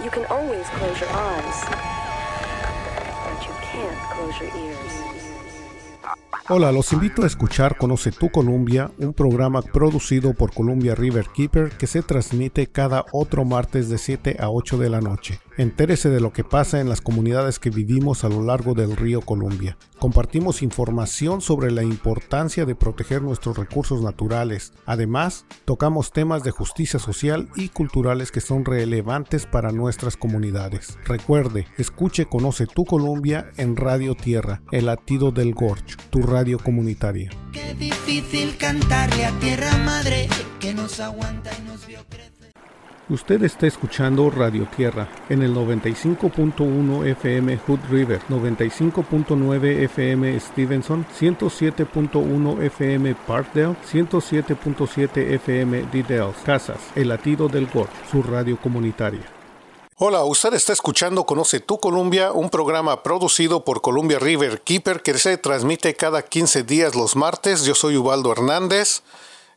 You can always close your eyes, but you can't close your ears. Hola, los invito a escuchar Conoce tu Columbia, un programa producido por Columbia River Keeper que se transmite cada otro martes de 7 a 8 de la noche. Entérese de lo que pasa en las comunidades que vivimos a lo largo del río Columbia. Compartimos información sobre la importancia de proteger nuestros recursos naturales. Además, tocamos temas de justicia social y culturales que son relevantes para nuestras comunidades. Recuerde, escuche Conoce tu Columbia en Radio Tierra, el latido del Gorge, tu radio comunitaria. Qué difícil cantarle a tierra madre que nos aguanta y nos vio crecer. Usted está escuchando Radio Tierra en el 95.1 FM Hood River, 95.9 FM Stevenson, 107.1 FM Parkdale, 107.7 FM Didales, Casas, el latido del Gorge, su radio comunitaria. Hola, usted está escuchando Conoce tu Columbia, un programa producido por Columbia River Keeper que se transmite cada 15 días los martes. Yo soy Ubaldo Hernández.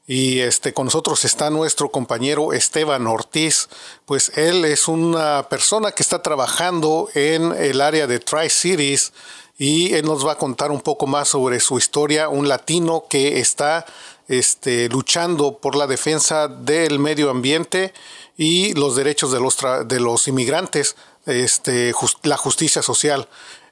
Y este, con nosotros está nuestro compañero Esteban Ortiz. Pues él es una persona que está trabajando en el área de Tri-Cities y él nos va a contar un poco más sobre su historia. Un latino que está este, luchando por la defensa del medio ambiente y los derechos de los, de los inmigrantes, este, la justicia social.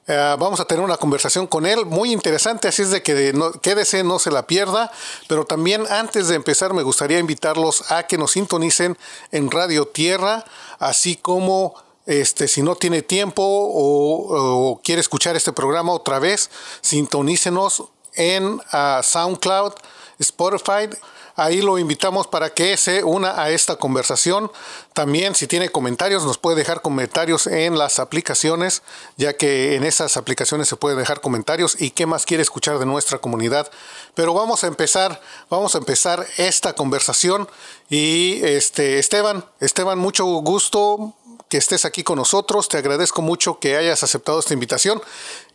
Eh, vamos a tener una conversación con él muy interesante, así es de que no, quédese, no se la pierda. Pero también antes de empezar me gustaría invitarlos a que nos sintonicen en Radio Tierra, así como este, si no tiene tiempo o, quiere escuchar este programa otra vez, sintonícenos en uh, SoundCloud, Spotify Ahí lo invitamos para que se una a esta conversación. También si tiene comentarios nos puede dejar comentarios en las aplicaciones, ya que en esas aplicaciones se puede dejar comentarios y qué más quiere escuchar de nuestra comunidad. Pero vamos a empezar, vamos a empezar esta conversación y este Esteban, Esteban, mucho gusto que estés aquí con nosotros. Te agradezco mucho que hayas aceptado esta invitación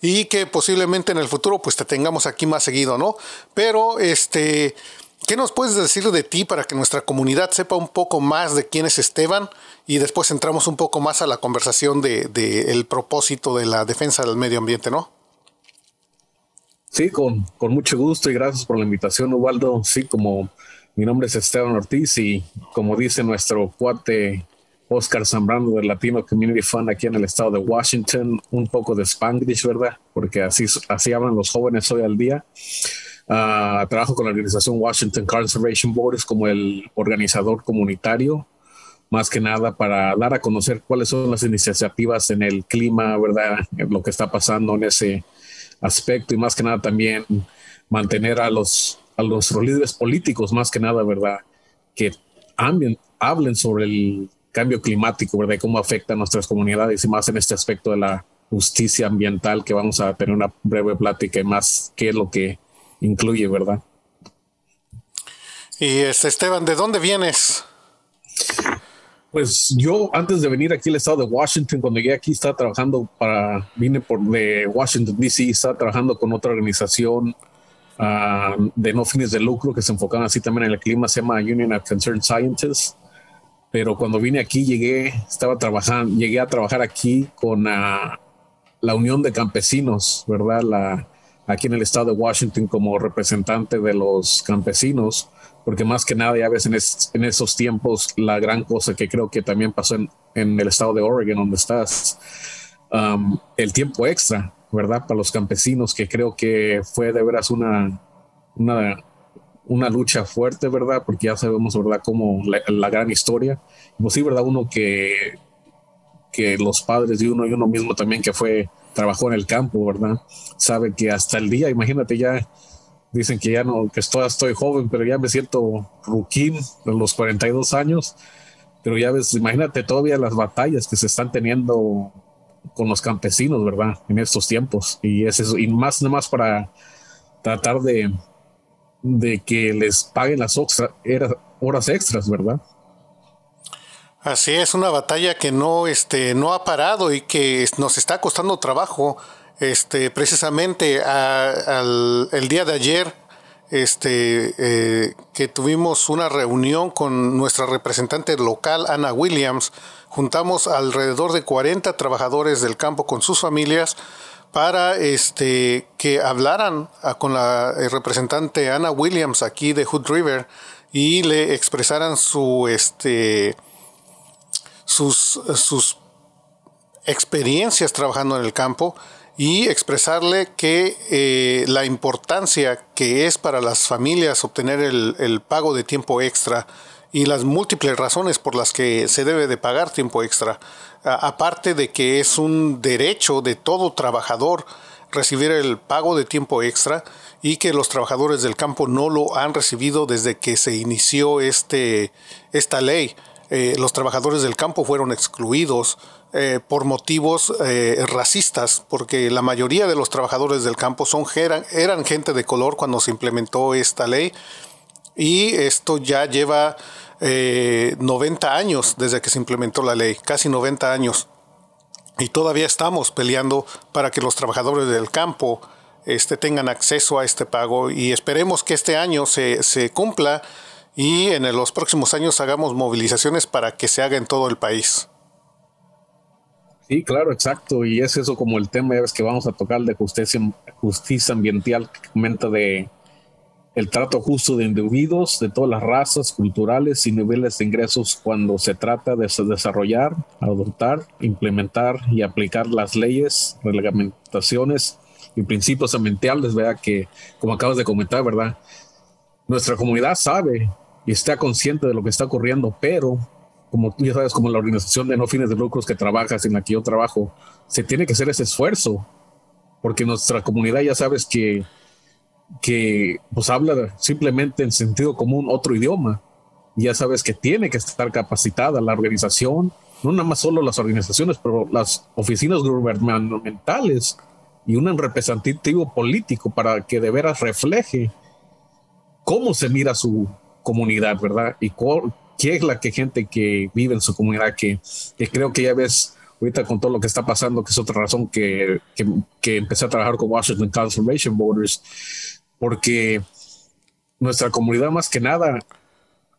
y que posiblemente en el futuro pues te tengamos aquí más seguido, ¿no? Pero este ¿Qué nos puedes decir de ti para que nuestra comunidad sepa un poco más de quién es Esteban y después entramos un poco más a la conversación del de, el propósito de la defensa del medio ambiente, ¿no? Sí, con, con mucho gusto y gracias por la invitación, Ubaldo. Sí, como mi nombre es Esteban Ortiz y como dice nuestro cuate Oscar Zambrano del Latino Community Fund aquí en el estado de Washington, un poco de Spanglish, ¿verdad? Porque así, así hablan los jóvenes hoy al día. Uh, trabajo con la organización Washington Conservation Board como el organizador comunitario, más que nada para dar a conocer cuáles son las iniciativas en el clima, ¿verdad? Lo que está pasando en ese aspecto y más que nada también mantener a los, a los líderes políticos, más que nada, ¿verdad? Que hablen sobre el cambio climático, ¿verdad? Y cómo afecta a nuestras comunidades y más en este aspecto de la justicia ambiental que vamos a tener una breve plática y más qué es lo que incluye, ¿verdad? Y este, Esteban, ¿de dónde vienes? Pues yo antes de venir aquí al estado de Washington, cuando llegué aquí estaba trabajando para, vine por de Washington DC, estaba trabajando con otra organización uh, de no fines de lucro que se enfocaban así también en el clima, se llama Union of Concerned Scientists. Pero cuando vine aquí llegué, estaba trabajando, llegué a trabajar aquí con uh, la Unión de Campesinos, ¿verdad? La, aquí en el estado de Washington como representante de los campesinos, porque más que nada ya ves en, esos tiempos la gran cosa que creo que también pasó en, el estado de Oregon, donde estás, um, el tiempo extra, ¿verdad? Para los campesinos, que creo que fue de veras una, una, una lucha fuerte, ¿verdad? Porque ya sabemos, ¿verdad? Como la, gran historia. Pues sí, ¿verdad? Uno que, que los padres de uno y uno mismo también que fue trabajó en el campo, ¿verdad? Sabe que hasta el día, imagínate ya, dicen que ya no, que estoy, joven, pero ya me siento ruquín de los 42 años, pero ya ves, imagínate todavía las batallas que se están teniendo con los campesinos, ¿verdad? En estos tiempos. Y es eso, y más nada más para tratar de, de que les paguen las horas extras, ¿verdad? Así es, una batalla que no, este, no ha parado y que nos está costando trabajo. Este, precisamente el día de ayer este, eh, que tuvimos una reunión con nuestra representante local, Ana Williams. Juntamos alrededor de 40 trabajadores del campo con sus familias para este, que hablaran con la eh, representante Ana Williams aquí de Hood River y le expresaran su, este, sus, sus experiencias trabajando en el campo y expresarle que eh, la importancia que es para las familias obtener el, pago de tiempo extra y las múltiples razones por las que se debe de pagar tiempo extra, aparte de que es un derecho de todo trabajador recibir el pago de tiempo extra y que los trabajadores del campo no lo han recibido desde que se inició este, esta ley. Eh, los trabajadores del campo fueron excluidos eh, por motivos eh, racistas, porque la mayoría de los trabajadores del campo son, eran, gente de color cuando se implementó esta ley y esto ya lleva 90 años desde que se implementó la ley, casi 90 años. Y todavía estamos peleando para que los trabajadores del campo este, tengan acceso a este pago y esperemos que este año se, se cumpla y en los próximos años hagamos movilizaciones para que se haga en todo el país. Sí, claro, exacto. Y es eso como el tema ya ves que vamos a tocar de justicia, justicia ambiental que comenta de el trato justo de individuos de todas las razas, culturales y niveles de ingresos cuando se trata de desarrollar, adoptar, implementar y aplicar las leyes, reglamentaciones y principios ambientales, ¿verdad? Que, como acabas de comentar, ¿verdad? Nuestra comunidad sabe y está consciente de lo que está ocurriendo, pero como tú ya sabes, como la organización de no fines de lucros que trabajas en la que yo trabajo, se tiene que hacer ese esfuerzo, porque nuestra comunidad ya sabes que, que pues habla simplemente en sentido común otro idioma. Ya sabes que tiene que estar capacitada la organización, no nada más solo las organizaciones, pero las oficinas gubernamentales y un representativo político para que de veras refleje cómo se mira su, comunidad, ¿verdad? Y qué es la que gente que vive en su comunidad, que, creo que ya ves ahorita con todo lo que está pasando, que es otra razón que, que, empecé a trabajar con Washington Conservation Borders, porque nuestra comunidad más que nada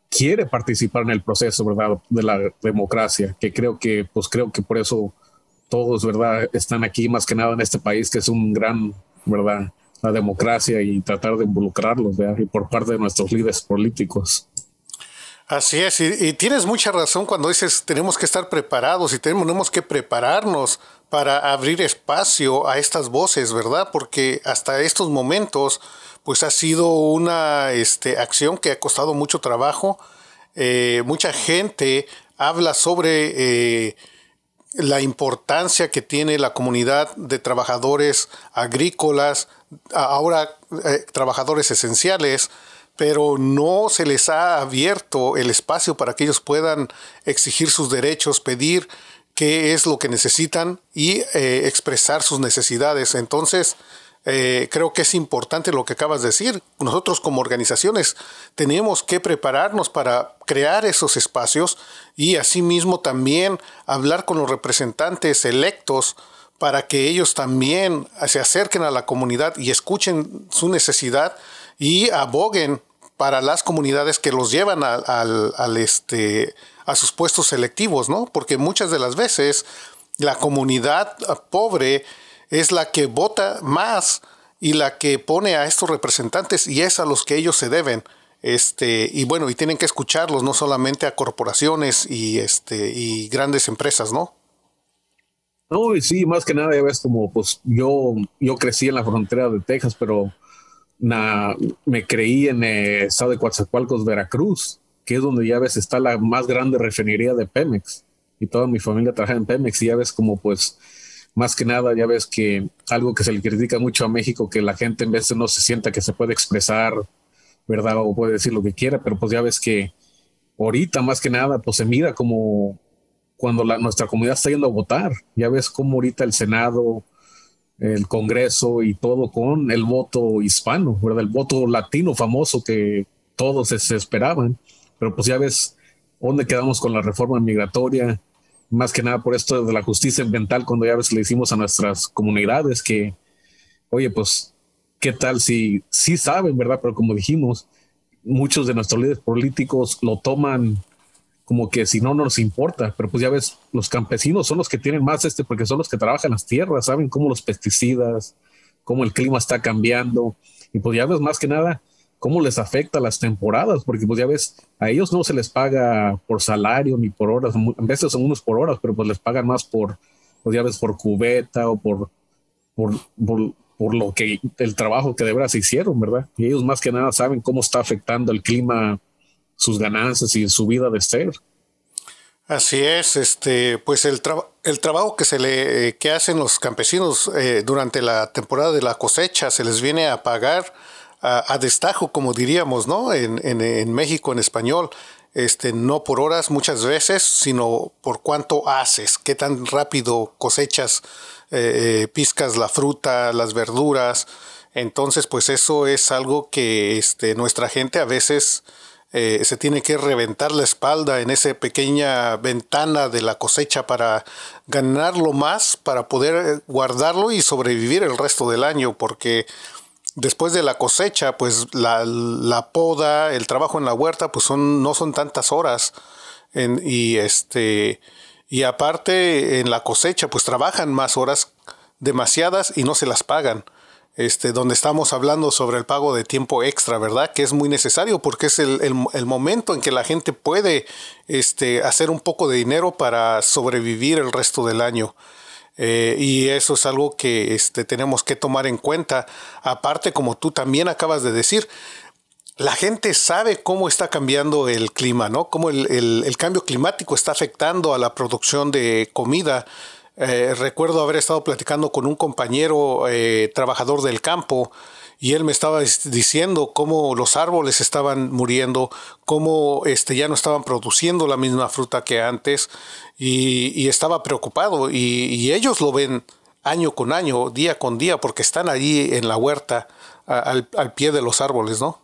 quiere participar en el proceso, ¿verdad? De la democracia, que creo que, pues creo que por eso todos, ¿verdad? Están aquí más que nada en este país, que es un gran, ¿verdad? La democracia y tratar de involucrarlos y por parte de nuestros líderes políticos. Así es, y, tienes mucha razón cuando dices tenemos que estar preparados y tenemos que prepararnos para abrir espacio a estas voces, ¿verdad? Porque hasta estos momentos, pues ha sido una este, acción que ha costado mucho trabajo. Eh, mucha gente habla sobre eh, la importancia que tiene la comunidad de trabajadores agrícolas, ahora eh, trabajadores esenciales, pero no se les ha abierto el espacio para que ellos puedan exigir sus derechos, pedir qué es lo que necesitan y eh, expresar sus necesidades. Entonces, eh, creo que es importante lo que acabas de decir. Nosotros como organizaciones tenemos que prepararnos para crear esos espacios y asimismo también hablar con los representantes electos para que ellos también se acerquen a la comunidad y escuchen su necesidad y aboguen para las comunidades que los llevan al, este, a sus puestos selectivos, ¿no? Porque muchas de las veces la comunidad pobre es la que vota más y la que pone a estos representantes y es a los que ellos se deben. Este, y bueno, y tienen que escucharlos, no solamente a corporaciones y, este, y grandes empresas, ¿no? No, y sí, más que nada, ya ves como, pues yo, yo crecí en la frontera de Texas, pero me creí en el estado de Coatzacoalcos, Veracruz, que es donde ya ves está la más grande refinería de Pemex. Y toda mi familia trabaja en Pemex y ya ves como, pues, más que nada, ya ves que algo que se le critica mucho a México, que la gente en vez de no se sienta que se puede expresar, ¿verdad? O puede decir lo que quiera, pero pues ya ves que ahorita más que nada, pues se mira como cuando nuestra comunidad está yendo a votar. Ya ves cómo ahorita el Senado, el Congreso y todo con el voto hispano, ¿verdad? El voto latino famoso que todos se, esperaban. Pero pues ya ves dónde quedamos con la reforma migratoria, más que nada por esto de la justicia ambiental, cuando ya ves le decimos a nuestras comunidades que, oye, pues ¿qué tal si sí saben, verdad? Pero como dijimos, muchos de nuestros líderes políticos lo toman como que si no, no nos importa, pero pues ya ves, los campesinos son los que tienen más este, porque son los que trabajan las tierras, saben cómo los pesticidas, cómo el clima está cambiando, y pues ya ves más que nada cómo les afecta las temporadas, porque pues ya ves, a ellos no se les paga por salario ni por horas, a veces son unos por horas, pero pues les pagan más por, pues ya ves, por cubeta o por, por, por, lo que el trabajo que de verdad se hicieron, ¿verdad? Y ellos más que nada saben cómo está afectando el clima sus ganancias y su vida de ser. Así es, este, pues el, el trabajo que se le eh, que hacen los campesinos eh, durante la temporada de la cosecha se les viene a pagar a, destajo, como diríamos, ¿no? En, en, México en español, este, no por horas muchas veces, sino por cuánto haces, qué tan rápido cosechas, eh, piscas la fruta, las verduras. Entonces, pues eso es algo que este, nuestra gente a veces eh, se tiene que reventar la espalda en esa pequeña ventana de la cosecha para ganarlo más, para poder guardarlo y sobrevivir el resto del año, porque después de la cosecha, pues la, poda, el trabajo en la huerta, pues son, no son tantas horas. y este, y aparte en la cosecha, pues trabajan más horas, demasiadas, y no se las pagan este, donde estamos hablando sobre el pago de tiempo extra, ¿verdad? Que es muy necesario porque es el, momento en que la gente puede este, hacer un poco de dinero para sobrevivir el resto del año. Eh, y eso es algo que este, tenemos que tomar en cuenta. Aparte, como tú también acabas de decir, la gente sabe cómo está cambiando el clima, ¿no? Cómo el, el cambio climático está afectando a la producción de comida. Eh, recuerdo haber estado platicando con un compañero eh, trabajador del campo y él me estaba diciendo cómo los árboles estaban muriendo, cómo este, ya no estaban produciendo la misma fruta que antes y, estaba preocupado y, ellos lo ven año con año, día con día, porque están allí en la huerta al, al, pie de los árboles, ¿no?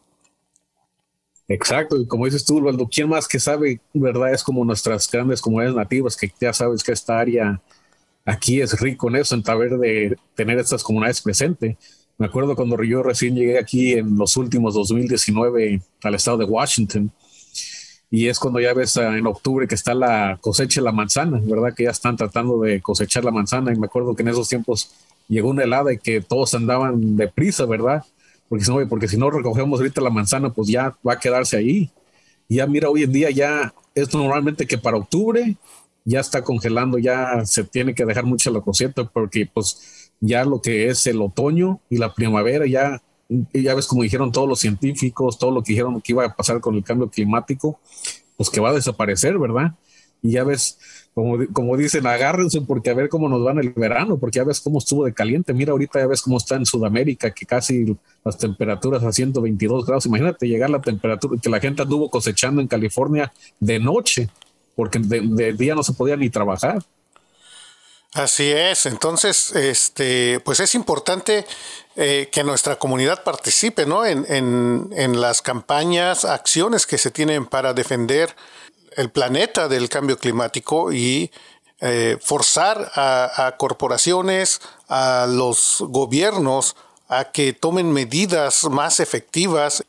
Exacto, y como dices tú, ¿quién más que sabe, verdad? Es como nuestras grandes comunidades nativas, que ya sabes que esta área aquí es rico en eso, en saber de tener estas comunidades presentes. Me acuerdo cuando yo recién llegué aquí en los últimos 2019 al estado de Washington, y es cuando ya ves ah, en octubre que está la cosecha de la manzana, ¿verdad? Que ya están tratando de cosechar la manzana, y me acuerdo que en esos tiempos llegó una helada y que todos andaban deprisa, ¿verdad? Porque porque si no recogemos ahorita la manzana, pues ya va a quedarse ahí. Y ya mira, hoy en día ya es normalmente que para octubre ya está congelando, ya se tiene que dejar mucho la cosecha porque pues ya lo que es el otoño y la primavera ya ya ves como dijeron todos los científicos, todo lo que dijeron que iba a pasar con el cambio climático, pues que va a desaparecer, ¿verdad? Y ya ves, como, como dicen, agárrense porque a ver cómo nos va en el verano, porque ya ves cómo estuvo de caliente. Mira, ahorita ya ves cómo está en Sudamérica, que casi las temperaturas a 122 grados. Imagínate llegar la temperatura que la gente anduvo cosechando en California de noche porque de, día no se podía ni trabajar. Así es, entonces, este, pues es importante eh, que nuestra comunidad participe, ¿no? En, en, las campañas, acciones que se tienen para defender el planeta del cambio climático y eh, forzar a corporaciones, a los gobiernos a que tomen medidas más efectivas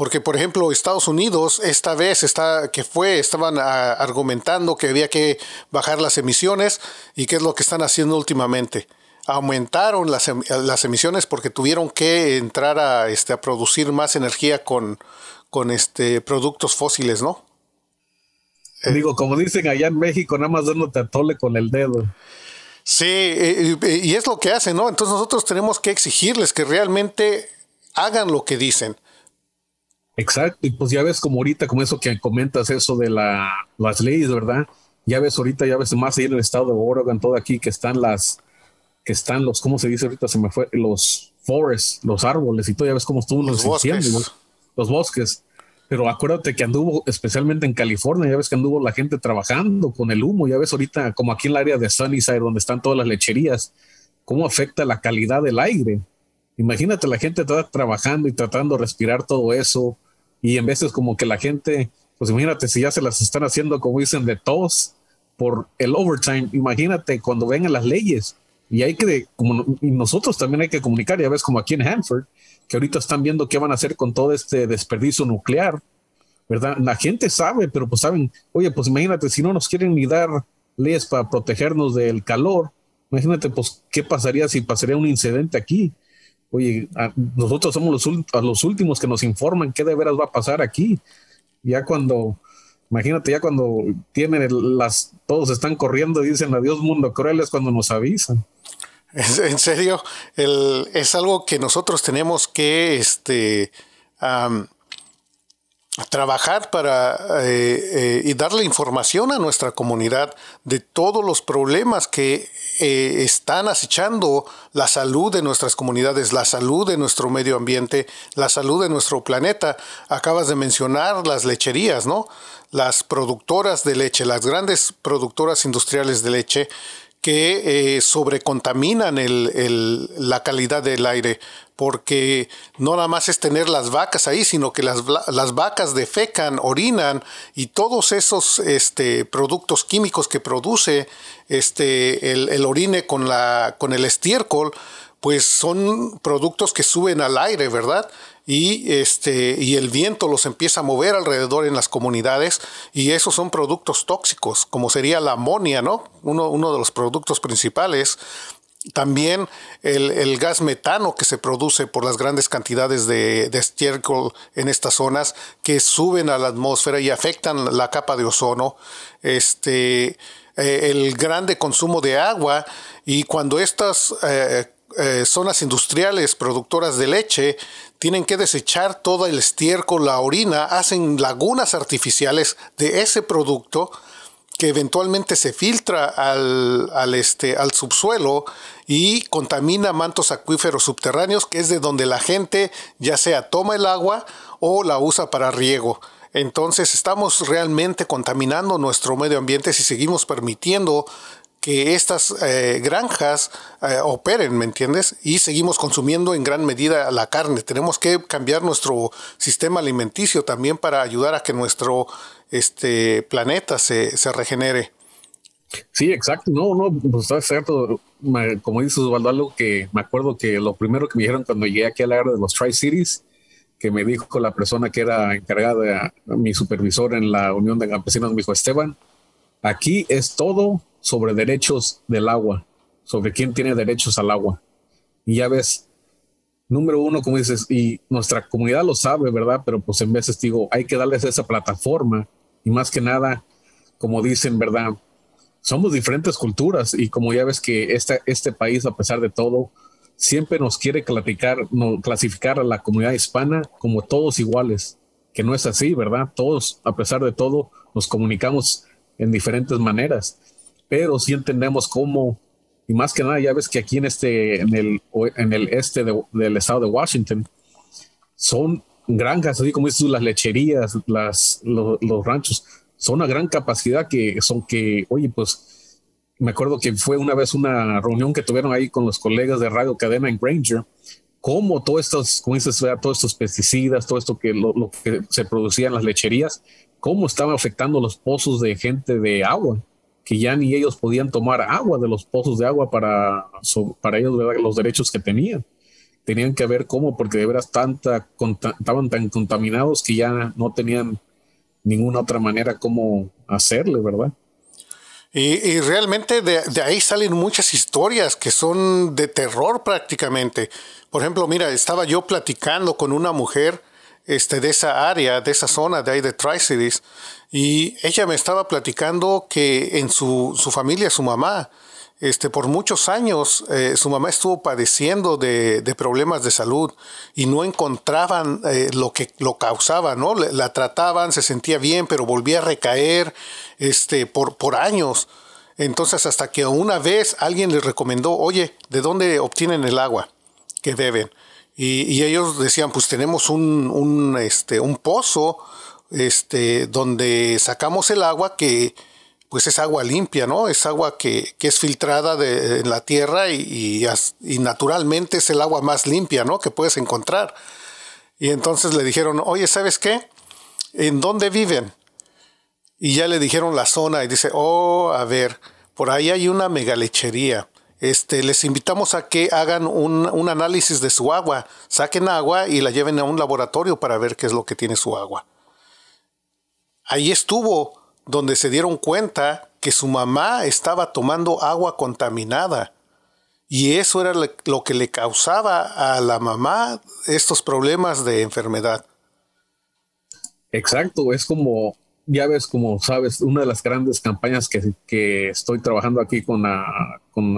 porque, por ejemplo, Estados Unidos esta vez está, que fue, estaban ah, argumentando que había que bajar las emisiones y qué es lo que están haciendo últimamente. Aumentaron las, em, las emisiones porque tuvieron que entrar a, este, a producir más energía con, con este, productos fósiles, ¿no? Eh, Digo, como dicen allá en México, nada más dándote atole con el dedo. Sí, y es lo que hacen, ¿no? Entonces nosotros tenemos que exigirles que realmente hagan lo que dicen. Exacto, y pues ya ves como ahorita, como eso que comentas, eso de la, las leyes, ¿verdad? Ya ves ahorita, ya ves más ahí en el estado de Oregon, todo aquí, que están las, que están los, ¿cómo se dice ahorita? Se me fue, los forests, los árboles y todo, ya ves cómo estuvo los, bosques. los bosques. Pero acuérdate que anduvo, especialmente en California, ya ves que anduvo la gente trabajando con el humo, ya ves ahorita, como aquí en el área de Sunnyside, donde están todas las lecherías, cómo afecta la calidad del aire. Imagínate la gente está trabajando y tratando de respirar todo eso, y en veces como que la gente, pues imagínate si ya se las están haciendo como dicen de todos por el overtime, imagínate cuando vengan las leyes, Y hay que, como y nosotros también hay que comunicar, ya ves, como aquí en Hanford, que ahorita están viendo qué van a hacer con todo este desperdicio nuclear, ¿verdad? La gente sabe, pero pues saben, oye, pues imagínate, si no nos quieren ni dar leyes para protegernos del calor, imagínate, pues, ¿qué pasaría si pasaría un incidente aquí? Oye, nosotros somos los, los últimos que nos informan qué de veras va a pasar aquí. Ya cuando, imagínate, ya cuando tienen las, todos están corriendo y dicen adiós mundo cruel es cuando nos avisan. En serio, es algo que nosotros tenemos que este, trabajar para eh, eh, y darle información a nuestra comunidad de todos los problemas que eh, están acechando la salud de nuestras comunidades, la salud de nuestro medio ambiente, la salud de nuestro planeta. Acabas de mencionar las lecherías, ¿no? Las productoras de leche, las grandes productoras industriales de leche que eh, sobrecontaminan el, la calidad del aire, porque no nada más es tener las vacas ahí, sino que las, las vacas defecan, orinan y todos esos este, productos químicos que produce este, el, el orine con, la, con el estiércol, pues son productos que suben al aire, ¿verdad? Y, este, y el viento los empieza a mover alrededor en las comunidades y esos son productos tóxicos, como sería la amonia, ¿no? Uno, uno de los productos principales. También el, gas metano que se produce por las grandes cantidades de, de, estiércol en estas zonas que suben a la atmósfera y afectan la capa de ozono. Este, eh, el grande consumo de agua y cuando estas eh, eh, zonas industriales productoras de leche tienen que desechar todo el estiércol, la orina, hacen lagunas artificiales de ese producto que eventualmente se filtra al, este, al subsuelo y contamina mantos acuíferos subterráneos, que es de donde la gente ya sea toma el agua o la usa para riego. Entonces estamos realmente contaminando nuestro medio ambiente si seguimos permitiendo que estas eh, granjas eh, operen, ¿me entiendes? Y seguimos consumiendo en gran medida la carne. Tenemos que cambiar nuestro sistema alimenticio también para ayudar a que nuestro este, planeta se, se regenere. Sí, exacto. No, no, pues está cierto. Como dices, Osvaldo, algo que me acuerdo que lo primero que me dijeron cuando llegué aquí al área de los Tri-Cities, que me dijo la persona que era encargada, mi supervisor en la Unión de Campesinos, me dijo, Esteban, aquí es todo sobre derechos del agua, sobre quién tiene derechos al agua. Y ya ves, número uno, como dices, y nuestra comunidad lo sabe, ¿verdad? Pero pues en veces digo, hay que darles esa plataforma y más que nada, como dicen, ¿verdad? Somos diferentes culturas y como ya ves que este, este país, a pesar de todo, siempre nos quiere clasificar, no, clasificar a la comunidad hispana como todos iguales, que no es así, ¿verdad? Todos, a pesar de todo, nos comunicamos en diferentes maneras pero sí entendemos cómo, y más que nada, ya ves que aquí en este, en el, en el este del estado de Washington, son granjas, así como dices las lecherías, las, los, ranchos, son una gran capacidad que son que, oye, pues me acuerdo que fue una vez una reunión que tuvieron ahí con los colegas de Radio Cadena en Granger, cómo todos estos, como dices, todos estos pesticidas, todo esto que lo, que se producía en las lecherías, cómo estaban afectando los pozos de gente de agua que ya ni ellos podían tomar agua de los pozos de agua para, para ellos, los derechos que tenían. Tenían que ver cómo, porque de veras tanta, estaban tan contaminados que ya no tenían ninguna otra manera cómo hacerle, ¿verdad? Y, realmente de, de, ahí salen muchas historias que son de terror prácticamente. Por ejemplo, mira, estaba yo platicando con una mujer este, de esa área, de esa zona de ahí de Tri-Cities, y ella me estaba platicando que en su, su familia, su mamá, este, por muchos años eh, su mamá estuvo padeciendo de, de, problemas de salud y no encontraban eh, lo que lo causaba, ¿no? La, trataban, se sentía bien, pero volvía a recaer este, por, por años. Entonces, hasta que una vez alguien le recomendó, oye, ¿de dónde obtienen el agua que beben? Y, y ellos decían, pues tenemos un, este, un pozo este, donde sacamos el agua que pues es agua limpia, ¿no? Es agua que, que es filtrada de, en la tierra y, y, naturalmente es el agua más limpia, ¿no? Que puedes encontrar. Y entonces le dijeron, oye, ¿sabes qué? ¿En dónde viven? Y ya le dijeron la zona y dice, oh, a ver, por ahí hay una megalechería. Este, les invitamos a que hagan un, un, análisis de su agua, saquen agua y la lleven a un laboratorio para ver qué es lo que tiene su agua. Ahí estuvo donde se dieron cuenta que su mamá estaba tomando agua contaminada. Y eso era lo que le causaba a la mamá estos problemas de enfermedad. Exacto, es como, ya ves, como sabes, una de las grandes campañas que, que estoy trabajando aquí con la, con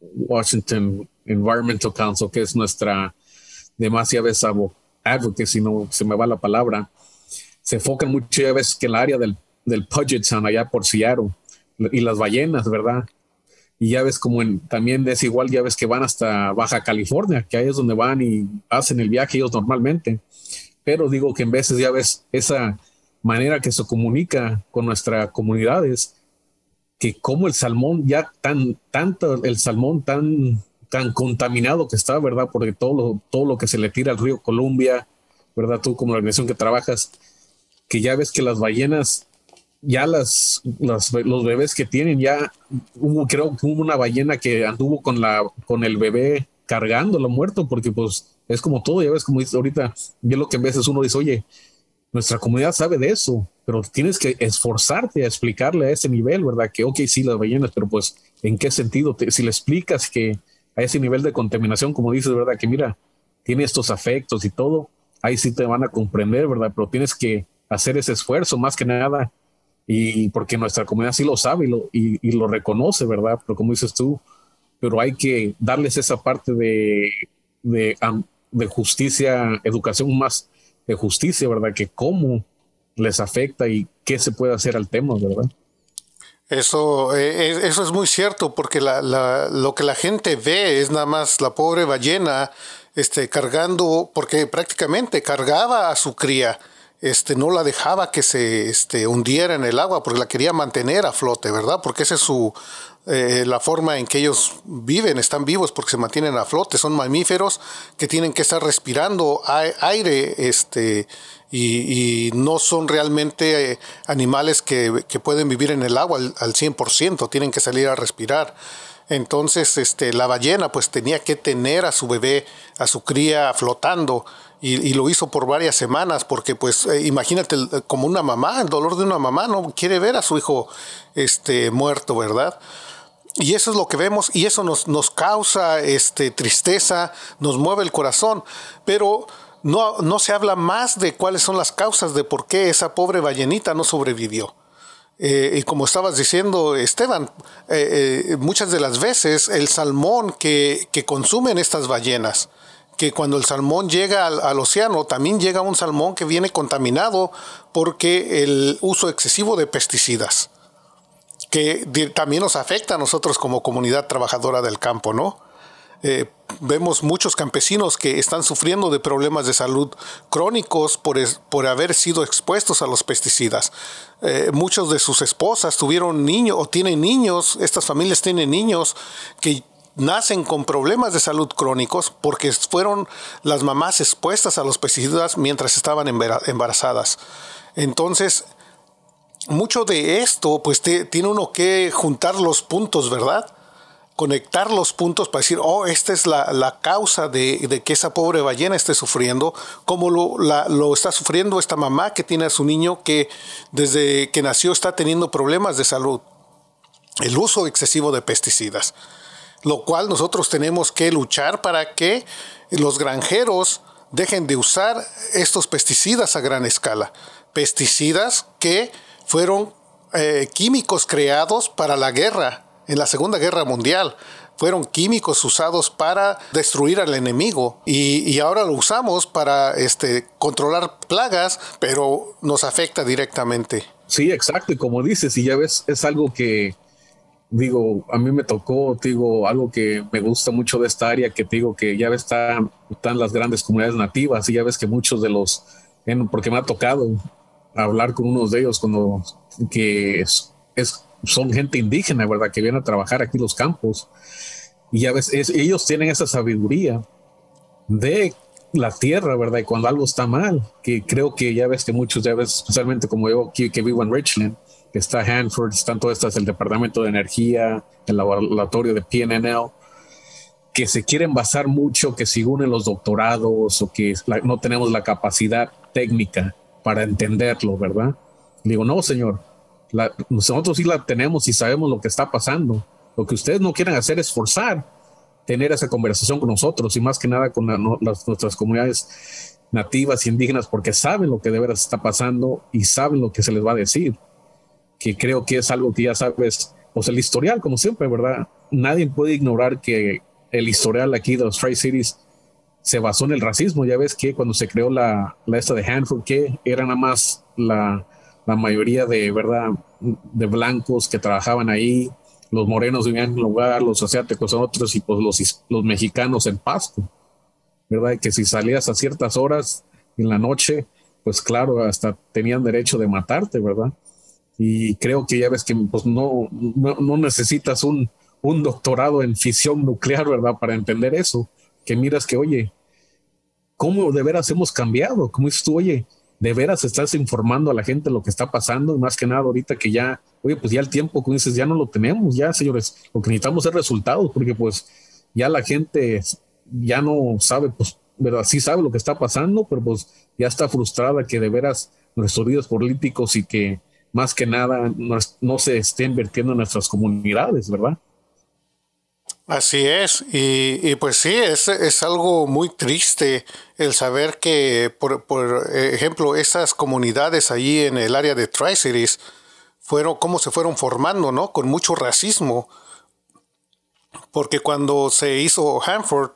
Washington Environmental Council, que es nuestra demasiada vez advocate, si no se me va la palabra, se enfocan mucho ya ves que el área del, del Puget Sound, allá por Seattle, y las ballenas, ¿verdad? Y ya ves como también es igual, ya ves que van hasta Baja California, que ahí es donde van y hacen el viaje ellos normalmente. Pero digo que en veces ya ves esa manera que se comunica con nuestras comunidades, que como el salmón ya tan, tanto el salmón tan, tan contaminado que está, ¿verdad? Porque todo lo, todo lo que se le tira al río Columbia, ¿verdad? Tú como la organización que trabajas, que ya ves que las ballenas ya las, los bebés que tienen, ya hubo, creo que hubo una ballena que anduvo con, la, con el bebé cargándolo muerto, porque pues es como todo, ya ves, como dice ahorita, yo lo que a veces uno dice, oye, nuestra comunidad sabe de eso, pero tienes que esforzarte a explicarle a ese nivel, ¿verdad? Que, ok, sí, las ballenas, pero pues, ¿en qué sentido? si le explicas que a ese nivel de contaminación, como dices, ¿verdad? Que mira, tiene estos afectos y todo, ahí sí te van a comprender, ¿verdad? Pero tienes que hacer ese esfuerzo, más que nada, y porque nuestra comunidad sí lo sabe y lo, y, lo reconoce, ¿verdad? Pero como dices tú, pero hay que darles esa parte de, de, de, justicia, educación más de justicia, ¿verdad? Que cómo les afecta y qué se puede hacer al tema, ¿verdad? Eso, eh, eso es muy cierto, porque la, lo que la gente ve es nada más la pobre ballena este, cargando, porque prácticamente cargaba a su cría este, no la dejaba que se este, hundiera en el agua porque la quería mantener a flote, ¿verdad? Porque esa es su, eh, la forma en que ellos viven, están vivos porque se mantienen a flote, son mamíferos que tienen que estar respirando aire este, y, no son realmente eh, animales que, pueden vivir en el agua al, al 100%, tienen que salir a respirar. Entonces, este, la ballena pues tenía que tener a su bebé, a su cría flotando y, lo hizo por varias semanas porque pues eh, imagínate como una mamá, el dolor de una mamá, no quiere ver a su hijo este, muerto, ¿verdad? Y eso es lo que vemos y eso nos, nos causa este, tristeza, nos mueve el corazón, pero no, no se habla más de cuáles son las causas de por qué esa pobre ballenita no sobrevivió. Eh, y como estabas diciendo, Esteban, eh, muchas de las veces el salmón que, que consumen estas ballenas, que cuando el salmón llega al, océano, también llega un salmón que viene contaminado porque el uso excesivo de pesticidas, que también nos afecta a nosotros como comunidad trabajadora del campo, ¿no? Eh, vemos muchos campesinos que están sufriendo de problemas de salud crónicos por, por haber sido expuestos a los pesticidas. Eh, muchos de sus esposas tuvieron niños o tienen niños, estas familias tienen niños que nacen con problemas de salud crónicos porque fueron las mamás expuestas a los pesticidas mientras estaban embarazadas. Entonces, mucho de esto, pues tiene uno que juntar los puntos, ¿verdad? Conectar los puntos para decir, oh, esta es la, causa de, que esa pobre ballena esté sufriendo, como lo, lo está sufriendo esta mamá que tiene a su niño que desde que nació está teniendo problemas de salud. El uso excesivo de pesticidas lo cual nosotros tenemos que luchar para que los granjeros dejen de usar estos pesticidas a gran escala. Pesticidas que fueron eh, químicos creados para la guerra, en la Segunda Guerra Mundial. Fueron químicos usados para destruir al enemigo y, ahora lo usamos para este, controlar plagas, pero nos afecta directamente. Sí, exacto. Y como dices, y ya ves, es algo que digo, a mí me tocó, digo, algo que me gusta mucho de esta área, que digo que ya ves, está, están las grandes comunidades nativas y ya ves que muchos de los, porque me ha tocado hablar con unos de ellos cuando, que es, son gente indígena, ¿verdad? Que vienen a trabajar aquí los campos. Y ya ves, ellos tienen esa sabiduría de la tierra, ¿verdad? Y cuando algo está mal, que creo que ya ves que muchos, ya ves, especialmente como yo que vivo en Richland, está Hanford, están todas estas, el Departamento de Energía, el laboratorio de PNNL, que se quieren basar mucho que si unen los doctorados o que no tenemos la capacidad técnica para entenderlo, ¿verdad? digo, no, señor, nosotros sí la tenemos y sabemos lo que está pasando. Lo que ustedes no quieren hacer es forzar tener esa conversación con nosotros y más que nada con nuestras comunidades nativas y indígenas porque saben lo que de veras está pasando y saben lo que se les va a decir. Que creo que es algo que ya sabes, pues el historial, como siempre, ¿verdad? Nadie puede ignorar que el historial aquí de los Tri-Cities se basó en el racismo. Ya ves que cuando se creó la, la esta de Hanford, que era nada más la, la mayoría de, ¿verdad? De blancos que trabajaban ahí, los morenos vivían en un lugar, los asiáticos en otros y pues los, los mexicanos en Pasco, ¿verdad? que si salías a ciertas horas en la noche, pues claro, hasta tenían derecho de matarte, ¿verdad? Y creo que ya ves que pues no, no, necesitas un, un doctorado en fisión nuclear, ¿verdad? Para entender eso, que miras que, oye, ¿cómo de veras hemos cambiado? Como dices tú, oye, de veras estás informando a la gente lo que está pasando, más que nada ahorita que ya, oye, pues ya el tiempo, como dices, ya no lo tenemos, ya señores, lo que necesitamos es resultados, porque pues ya la gente ya no sabe, pues, verdad, sí sabe lo que está pasando, pero pues ya está frustrada que de veras nuestros líderes políticos y que más que nada no, no se esté invirtiendo en nuestras comunidades, ¿verdad? Así es, y, pues sí, es, es, algo muy triste el saber que, por, por, ejemplo, esas comunidades allí en el área de Tri-Cities fueron, cómo se fueron formando, ¿no? Con mucho racismo, porque cuando se hizo Hanford,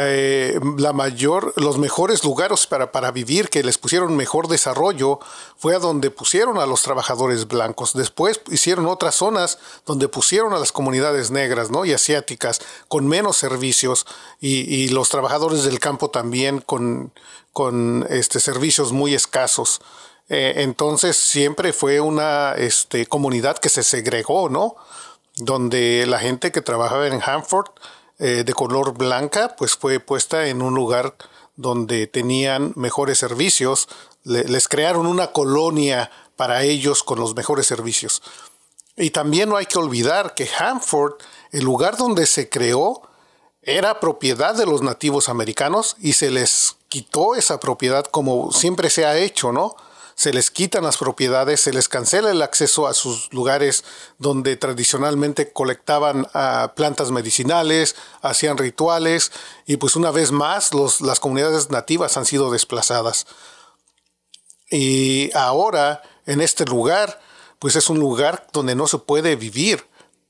eh, la mayor, los mejores lugares para, para vivir, que les pusieron mejor desarrollo, fue a donde pusieron a los trabajadores blancos. Después hicieron otras zonas donde pusieron a las comunidades negras ¿no? y asiáticas con menos servicios y, los trabajadores del campo también con, con este, servicios muy escasos. Eh, entonces siempre fue una este, comunidad que se segregó, ¿no? Donde la gente que trabajaba en Hanford eh, de color blanca, pues fue puesta en un lugar donde tenían mejores servicios. les crearon una colonia para ellos con los mejores servicios. Y también no hay que olvidar que Hanford, el lugar donde se creó, era propiedad de los nativos americanos y se les quitó esa propiedad como siempre se ha hecho, ¿no? Se les quitan las propiedades, se les cancela el acceso a sus lugares donde tradicionalmente colectaban ah, plantas medicinales, hacían rituales y pues una vez más las comunidades nativas han sido desplazadas. Y ahora en este lugar pues es un lugar donde no se puede vivir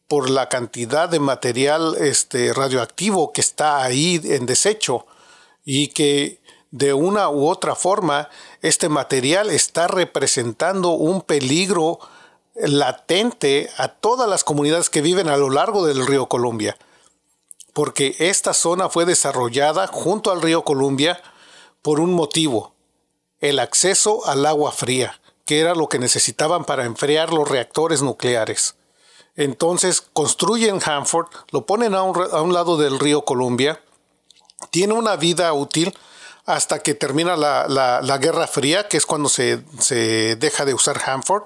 por la cantidad de material este, radioactivo que está ahí en desecho y que de una u otra forma, este material está representando un peligro latente a todas las comunidades que viven a lo largo del río Columbia, porque esta zona fue desarrollada junto al río Columbia por un motivo, el acceso al agua fría, que era lo que necesitaban para enfriar los reactores nucleares. Entonces construyen Hanford, lo ponen a un, a un lado del río Columbia, tiene una vida útil, hasta que termina la, Guerra Fría, que es cuando se, deja de usar Hanford,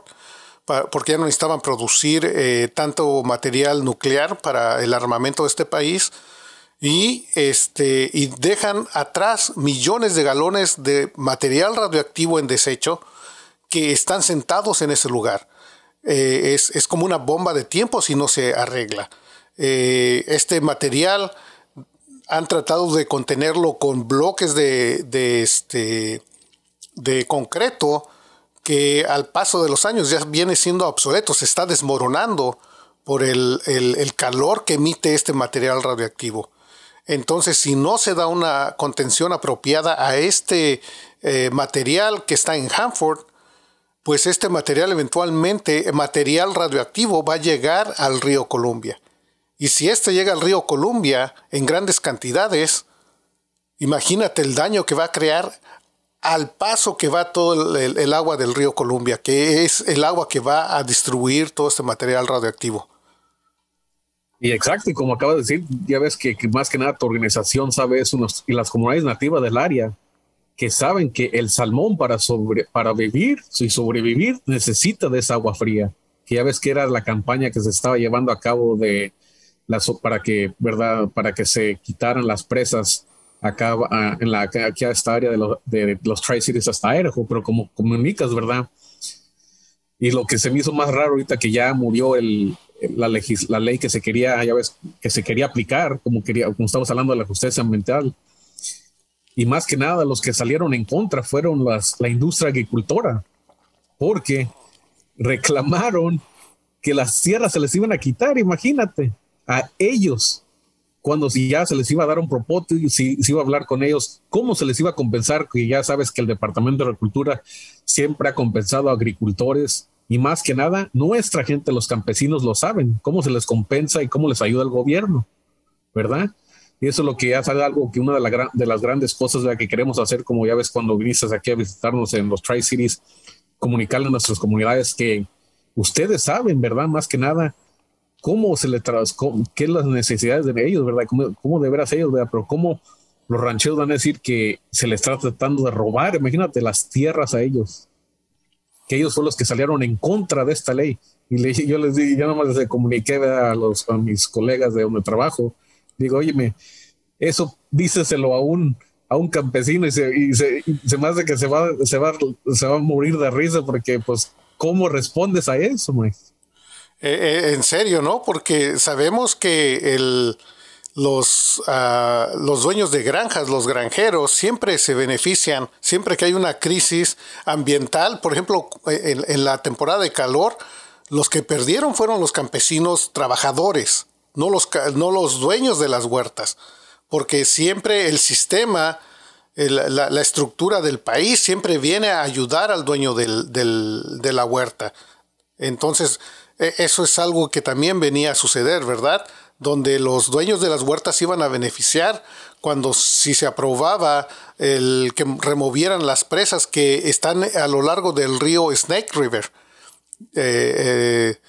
porque ya no necesitaban producir eh, tanto material nuclear para el armamento de este país. Y, este, y dejan atrás millones de galones de material radioactivo en desecho que están sentados en ese lugar. Eh, es, como una bomba de tiempo si no se arregla. Eh, este material han tratado de contenerlo con bloques de, este, de concreto que al paso de los años ya viene siendo obsoleto, se está desmoronando por el, calor que emite este material radioactivo. Entonces, si no se da una contención apropiada a este eh, material que está en Hanford, pues este material eventualmente, material radioactivo, va a llegar al río Columbia. Y si este llega al río Columbia en grandes cantidades, imagínate el daño que va a crear al paso que va todo el, agua del río Columbia, que es el agua que va a distribuir todo este material radioactivo. Y exacto, y como acabas de decir, ya ves que, más que nada tu organización sabe eso y las comunidades nativas del área que saben que el salmón para, sobre, para vivir y sobrevivir necesita de esa agua fría que ya ves que era la campaña que se estaba llevando a cabo de las, para que, ¿verdad? Para que se quitaran las presas acá en la, aquí a esta área de, de los Tri-Cities hasta Idaho, pero como comunicas, ¿verdad? Y lo que se me hizo más raro ahorita que ya murió el, la, la ley que se quería, ya ves, que se quería aplicar, como quería, como estamos hablando de la justicia ambiental. Y más que nada, los que salieron en contra fueron las, la industria agricultora, porque reclamaron que las tierras se les iban a quitar, imagínate, a ellos, cuando si ya se les iba a dar un propósito y si se iba a hablar con ellos, cómo se les iba a compensar, que ya sabes que el Departamento de Agricultura siempre ha compensado a agricultores y más que nada, nuestra gente, los campesinos, lo saben, cómo se les compensa y cómo les ayuda el gobierno, ¿verdad? Y eso es lo que hace algo que una de, de las grandes cosas que queremos hacer, como ya ves cuando viniste aquí a visitarnos en los Tri-Cities, comunicarle a nuestras comunidades que ustedes saben, ¿verdad? Más que nada, cómo se le tras, qué las necesidades de ellos, ¿verdad? Cómo, cómo de ellos, ¿verdad? Pero cómo los rancheros van a decir que se les está tratando de robar, imagínate, las tierras a ellos, que ellos fueron los que salieron en contra de esta ley. Y le, yo les di, yo nomás les comuniqué a, los, a mis colegas de donde trabajo. Digo, oye, eso díceselo a un, a un campesino y se, y se, se me hace que se va, se, va, se va a morir de risa porque, pues, ¿cómo respondes a eso, eh, eh, en serio, ¿no? Porque sabemos que los, ah, los dueños de granjas, los granjeros, siempre se benefician, siempre que hay una crisis ambiental, por ejemplo, en, la temporada de calor, los que perdieron fueron los campesinos trabajadores, no los, no los dueños de las huertas, porque siempre el sistema, la, estructura del país siempre viene a ayudar al dueño de la huerta. Entonces, eso es algo que también venía a suceder, ¿verdad? donde los dueños de las huertas iban a beneficiar cuando si se aprobaba el que removieran las presas que están a lo largo del río Snake River, eh, eh,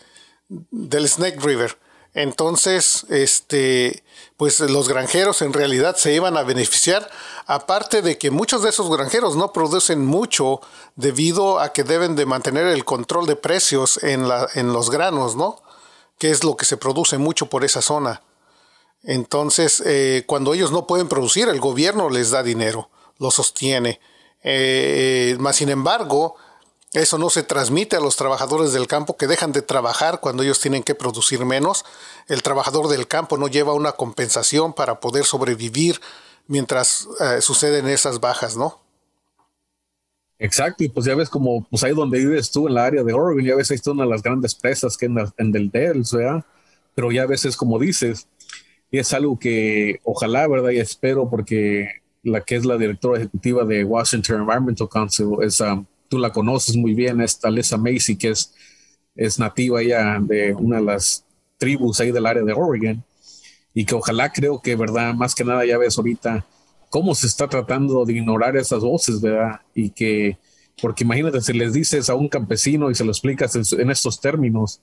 del Snake River. Entonces, este, pues los granjeros en realidad se iban a beneficiar, aparte de que muchos de esos granjeros no producen mucho debido a que deben de mantener el control de precios en, la, en los granos, ¿no? que es lo que se produce mucho por esa zona. Entonces, eh, cuando ellos no pueden producir, el gobierno les da dinero, lo sostiene. Eh, más sin embargo, eso no se transmite a los trabajadores del campo que dejan de trabajar cuando ellos tienen que producir menos. El trabajador del campo no lleva una compensación para poder sobrevivir mientras eh, suceden esas bajas, ¿no? Exacto, y pues ya ves como, pues ahí donde vives tú en la área de Oregon, ya ves ahí está una de las grandes presas que en, en el Dells, ¿verdad? Pero ya a veces como dices, y es algo que ojalá, ¿verdad? Y espero porque la que es la directora ejecutiva de Washington Environmental Council, es, um, tú la conoces muy bien, esta Lisa Macy, que es, es nativa ya de una de las tribus ahí del área de Oregon, y que ojalá creo que, ¿verdad? Más que nada ya ves ahorita cómo se está tratando de ignorar esas voces, ¿verdad? Y que, porque imagínate, si les dices a un campesino y se lo explicas en, estos términos,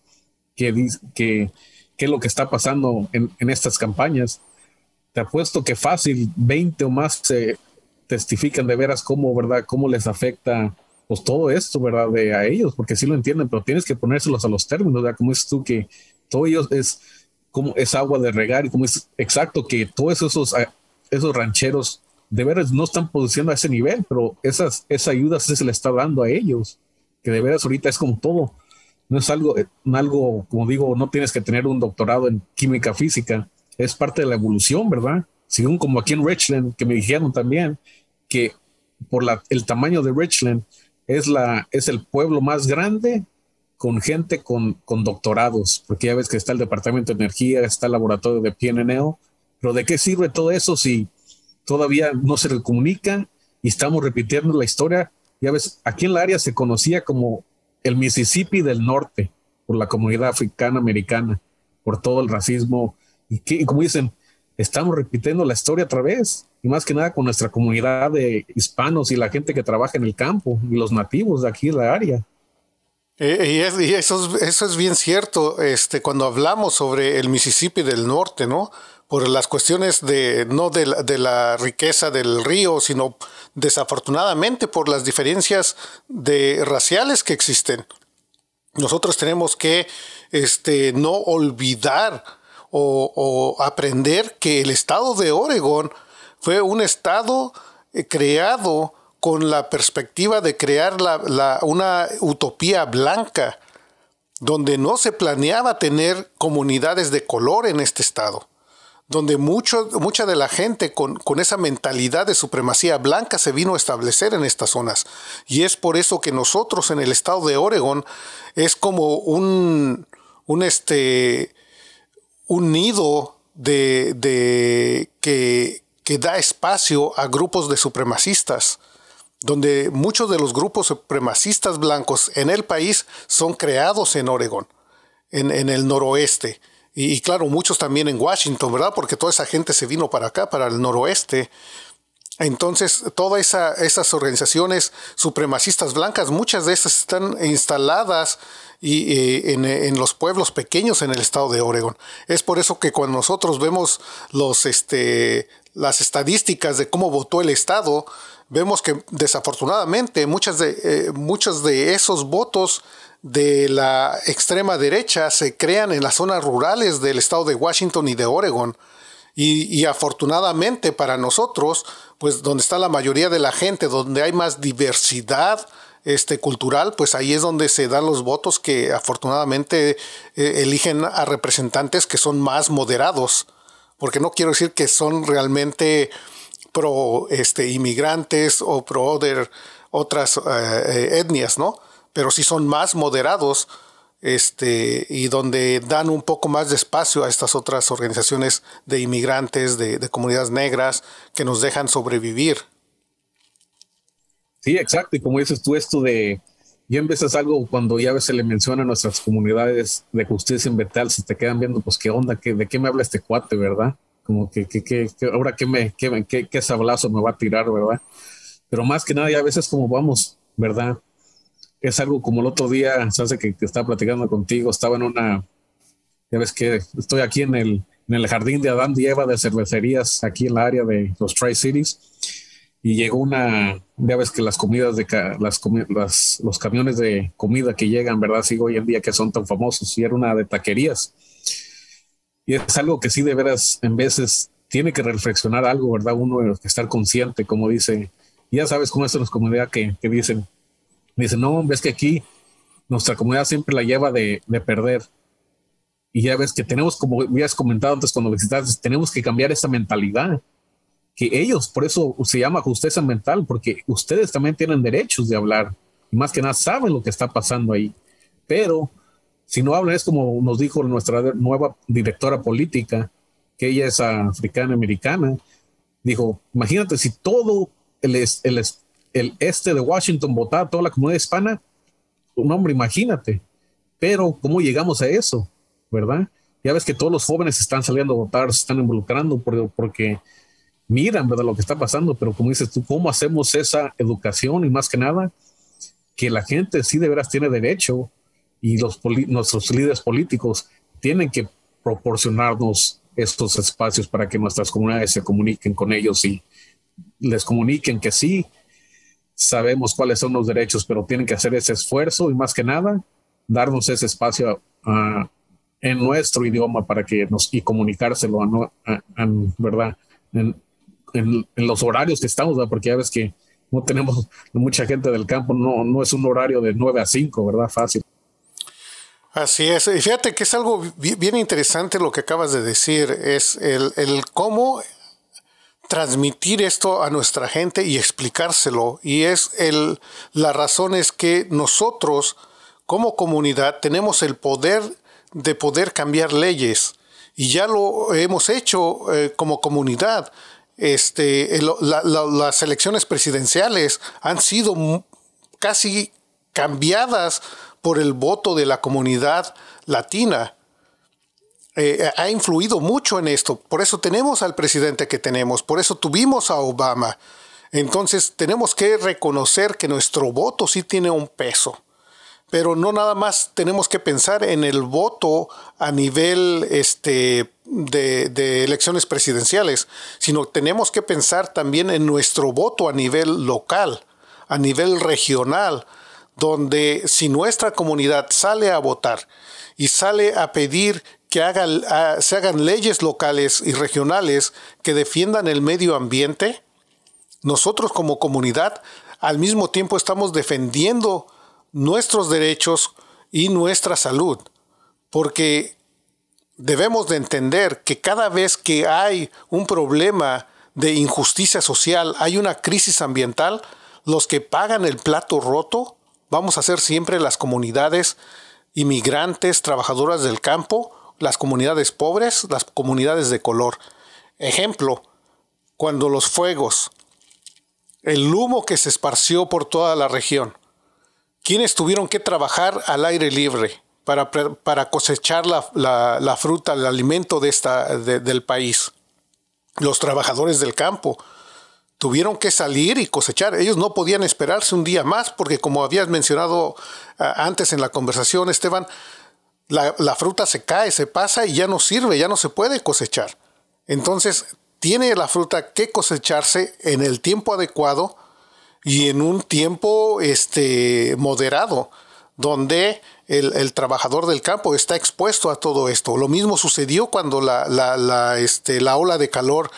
que, que, qué es lo que está pasando en, estas campañas, te apuesto que fácil, 20 o más se testifican de veras cómo, ¿verdad? Cómo les afecta pues todo esto, ¿verdad? De a ellos, porque sí lo entienden, pero tienes que ponérselos a los términos, ¿verdad? Como es tú que todo ellos es como es agua de regar y como es exacto que todos esos esos rancheros de veras no están produciendo a ese nivel, pero esas, esa ayuda se le está dando a ellos, que de veras ahorita es como todo. No es algo, eh, algo, como digo, no tienes que tener un doctorado en química física, es parte de la evolución, ¿verdad? Según como aquí en Richland, que me dijeron también que por la, el tamaño de Richland es, la, es el pueblo más grande con gente con, con doctorados, porque ya ves que está el Departamento de Energía, está el laboratorio de PNNL, pero ¿de qué sirve todo eso si todavía no se le comunica y estamos repitiendo la historia? Ya ves, aquí en la área se conocía como el Mississippi del Norte por la comunidad africana americana, por todo el racismo. Y, que, como dicen, estamos repitiendo la historia otra vez, y más que nada con nuestra comunidad de hispanos y la gente que trabaja en el campo y los nativos de aquí en la área. Eh, y, eso, es, eso es bien cierto, este, cuando hablamos sobre el Mississippi del Norte, ¿no? por las cuestiones de no de la, de la, riqueza del río, sino desafortunadamente por las diferencias de raciales que existen. nosotros tenemos que este, no olvidar o, aprender que el estado de Oregon fue un estado eh, creado con la perspectiva de crear una utopía blanca, donde no se planeaba tener comunidades de color en este estado donde mucho, mucha de la gente con, esa mentalidad de supremacía blanca se vino a establecer en estas zonas. Y es por eso que nosotros en el estado de Oregon es como un, un, este, un nido de, que, que da espacio a grupos de supremacistas donde muchos de los grupos supremacistas blancos en el país son creados en Oregon, en, en el noroeste. Y, claro, muchos también en Washington, ¿verdad? Porque toda esa gente se vino para acá, para el noroeste. Entonces, todas esa, esas organizaciones supremacistas blancas, muchas de esas están instaladas y, eh, en, los pueblos pequeños en el estado de Oregon. Es por eso que cuando nosotros vemos los, este, las estadísticas de cómo votó el estado, vemos que desafortunadamente muchas de, eh, muchos de esos votos de la extrema derecha se crean en las zonas rurales del estado de Washington y de Oregon. Y, afortunadamente para nosotros, pues donde está la mayoría de la gente, donde hay más diversidad este, cultural, pues ahí es donde se dan los votos que afortunadamente eh, eligen a representantes que son más moderados. Porque no quiero decir que son realmente pro este, inmigrantes o pro otras eh, eh, etnias, ¿no? pero sí son más moderados este, y donde dan un poco más de espacio a estas otras organizaciones de inmigrantes, de, comunidades negras, que nos dejan sobrevivir. Sí, exacto. Y como dices tú, esto de, y en veces algo cuando ya a veces le menciona a nuestras comunidades de justicia ambiental, se te quedan viendo, pues, ¿qué onda? ¿Qué, ¿De qué me habla este cuate, verdad? Como que, que, que, ahora qué, me, qué, qué, qué sablazo me va a tirar, ¿verdad? Pero más que nada, ya a veces como vamos, ¿verdad? es algo como el otro día, se hace que, estaba platicando contigo, estaba en una, ya ves que estoy aquí en el, en el jardín de Adán y Eva de cervecerías, aquí en la área de los Tri-Cities, y llegó una, ya ves que las comidas de, las, los camiones de comida que llegan, ¿verdad? Sí, hoy en día que son tan famosos, y era una de taquerías. Y es algo que sí de veras en veces tiene que reflexionar algo, ¿verdad? Uno que estar consciente, como dice, ya sabes cómo es en las comunidades que, que dicen, me dice, no, ves que aquí nuestra comunidad siempre la lleva de, perder. Y ya ves que tenemos, como ya has comentado antes cuando visitaste, tenemos que cambiar esa mentalidad. Que ellos, por eso se llama justicia mental, porque ustedes también tienen derechos de hablar. Más que nada saben lo que está pasando ahí. Pero si no hablan, es como nos dijo nuestra nueva directora política, que ella es africana-americana. Dijo, imagínate si todo el, el, el este de Washington votaba toda la comunidad hispana, un hombre, imagínate. Pero, ¿cómo llegamos a eso? ¿Verdad? Ya ves que todos los jóvenes están saliendo a votar, se están involucrando porque miran, ¿verdad? Lo que está pasando, pero como dices tú, ¿cómo hacemos esa educación? Y más que nada, que la gente sí de veras tiene derecho y los nuestros líderes políticos tienen que proporcionarnos estos espacios para que nuestras comunidades se comuniquen con ellos y les comuniquen que sí, sabemos cuáles son los derechos, pero tienen que hacer ese esfuerzo y más que nada, darnos ese espacio en nuestro idioma para que nos y comunicárselo a, verdad los horarios que estamos, porque ya ves que no tenemos mucha gente del campo, no, no es un horario de 9 a 5, ¿verdad? Fácil. Así es. Y fíjate que es algo bien interesante lo que acabas de decir, es el, el cómo transmitir esto a nuestra gente y explicárselo. Y es el, la razón es que nosotros como comunidad tenemos el poder de poder cambiar leyes. Y ya lo hemos hecho eh, como comunidad. Este, las elecciones presidenciales han sido casi cambiadas por el voto de la comunidad latina. Eh, ha influido mucho en esto. Por eso tenemos al presidente que tenemos, por eso tuvimos a Obama. Entonces tenemos que reconocer que nuestro voto sí tiene un peso. Pero no nada más tenemos que pensar en el voto a nivel este, de, elecciones presidenciales, sino tenemos que pensar también en nuestro voto a nivel local, a nivel regional, donde si nuestra comunidad sale a votar y sale a pedir que se hagan leyes locales y regionales que defiendan el medio ambiente, nosotros como comunidad al mismo tiempo estamos defendiendo nuestros derechos y nuestra salud, porque debemos de entender que cada vez que hay un problema de injusticia social, hay una crisis ambiental, los que pagan el plato roto vamos a ser siempre las comunidades inmigrantes, trabajadoras del campo, las comunidades pobres, las comunidades de color. Ejemplo, cuando los fuegos, el humo que se esparció por toda la región, quienes tuvieron que trabajar al aire libre para, para cosechar la, fruta, el alimento de esta, del país. Los trabajadores del campo tuvieron que salir y cosechar. Ellos no podían esperarse un día más porque como habías mencionado antes en la conversación, Esteban, la, la fruta se cae, se pasa y ya no sirve, ya no se puede cosechar. Entonces, tiene la fruta que cosecharse en el tiempo adecuado y en un tiempo este, moderado, donde el, trabajador del campo está expuesto a todo esto. Lo mismo sucedió cuando la, la, este, la ola de calor,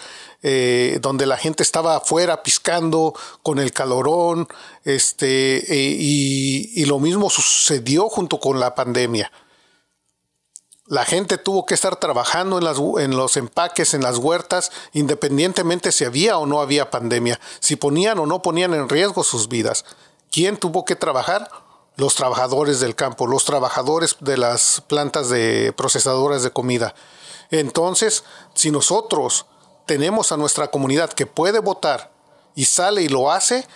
eh, donde la gente estaba afuera piscando con el calorón, este, eh, y, y lo mismo sucedió junto con la pandemia. La gente tuvo que estar trabajando en, en, los empaques, en las huertas, independientemente si había o no había pandemia, si ponían o no ponían en riesgo sus vidas. ¿Quién tuvo que trabajar? Los trabajadores del campo, los trabajadores de las plantas de procesadoras de comida. Entonces, si nosotros tenemos a nuestra comunidad que puede votar y sale y lo hace,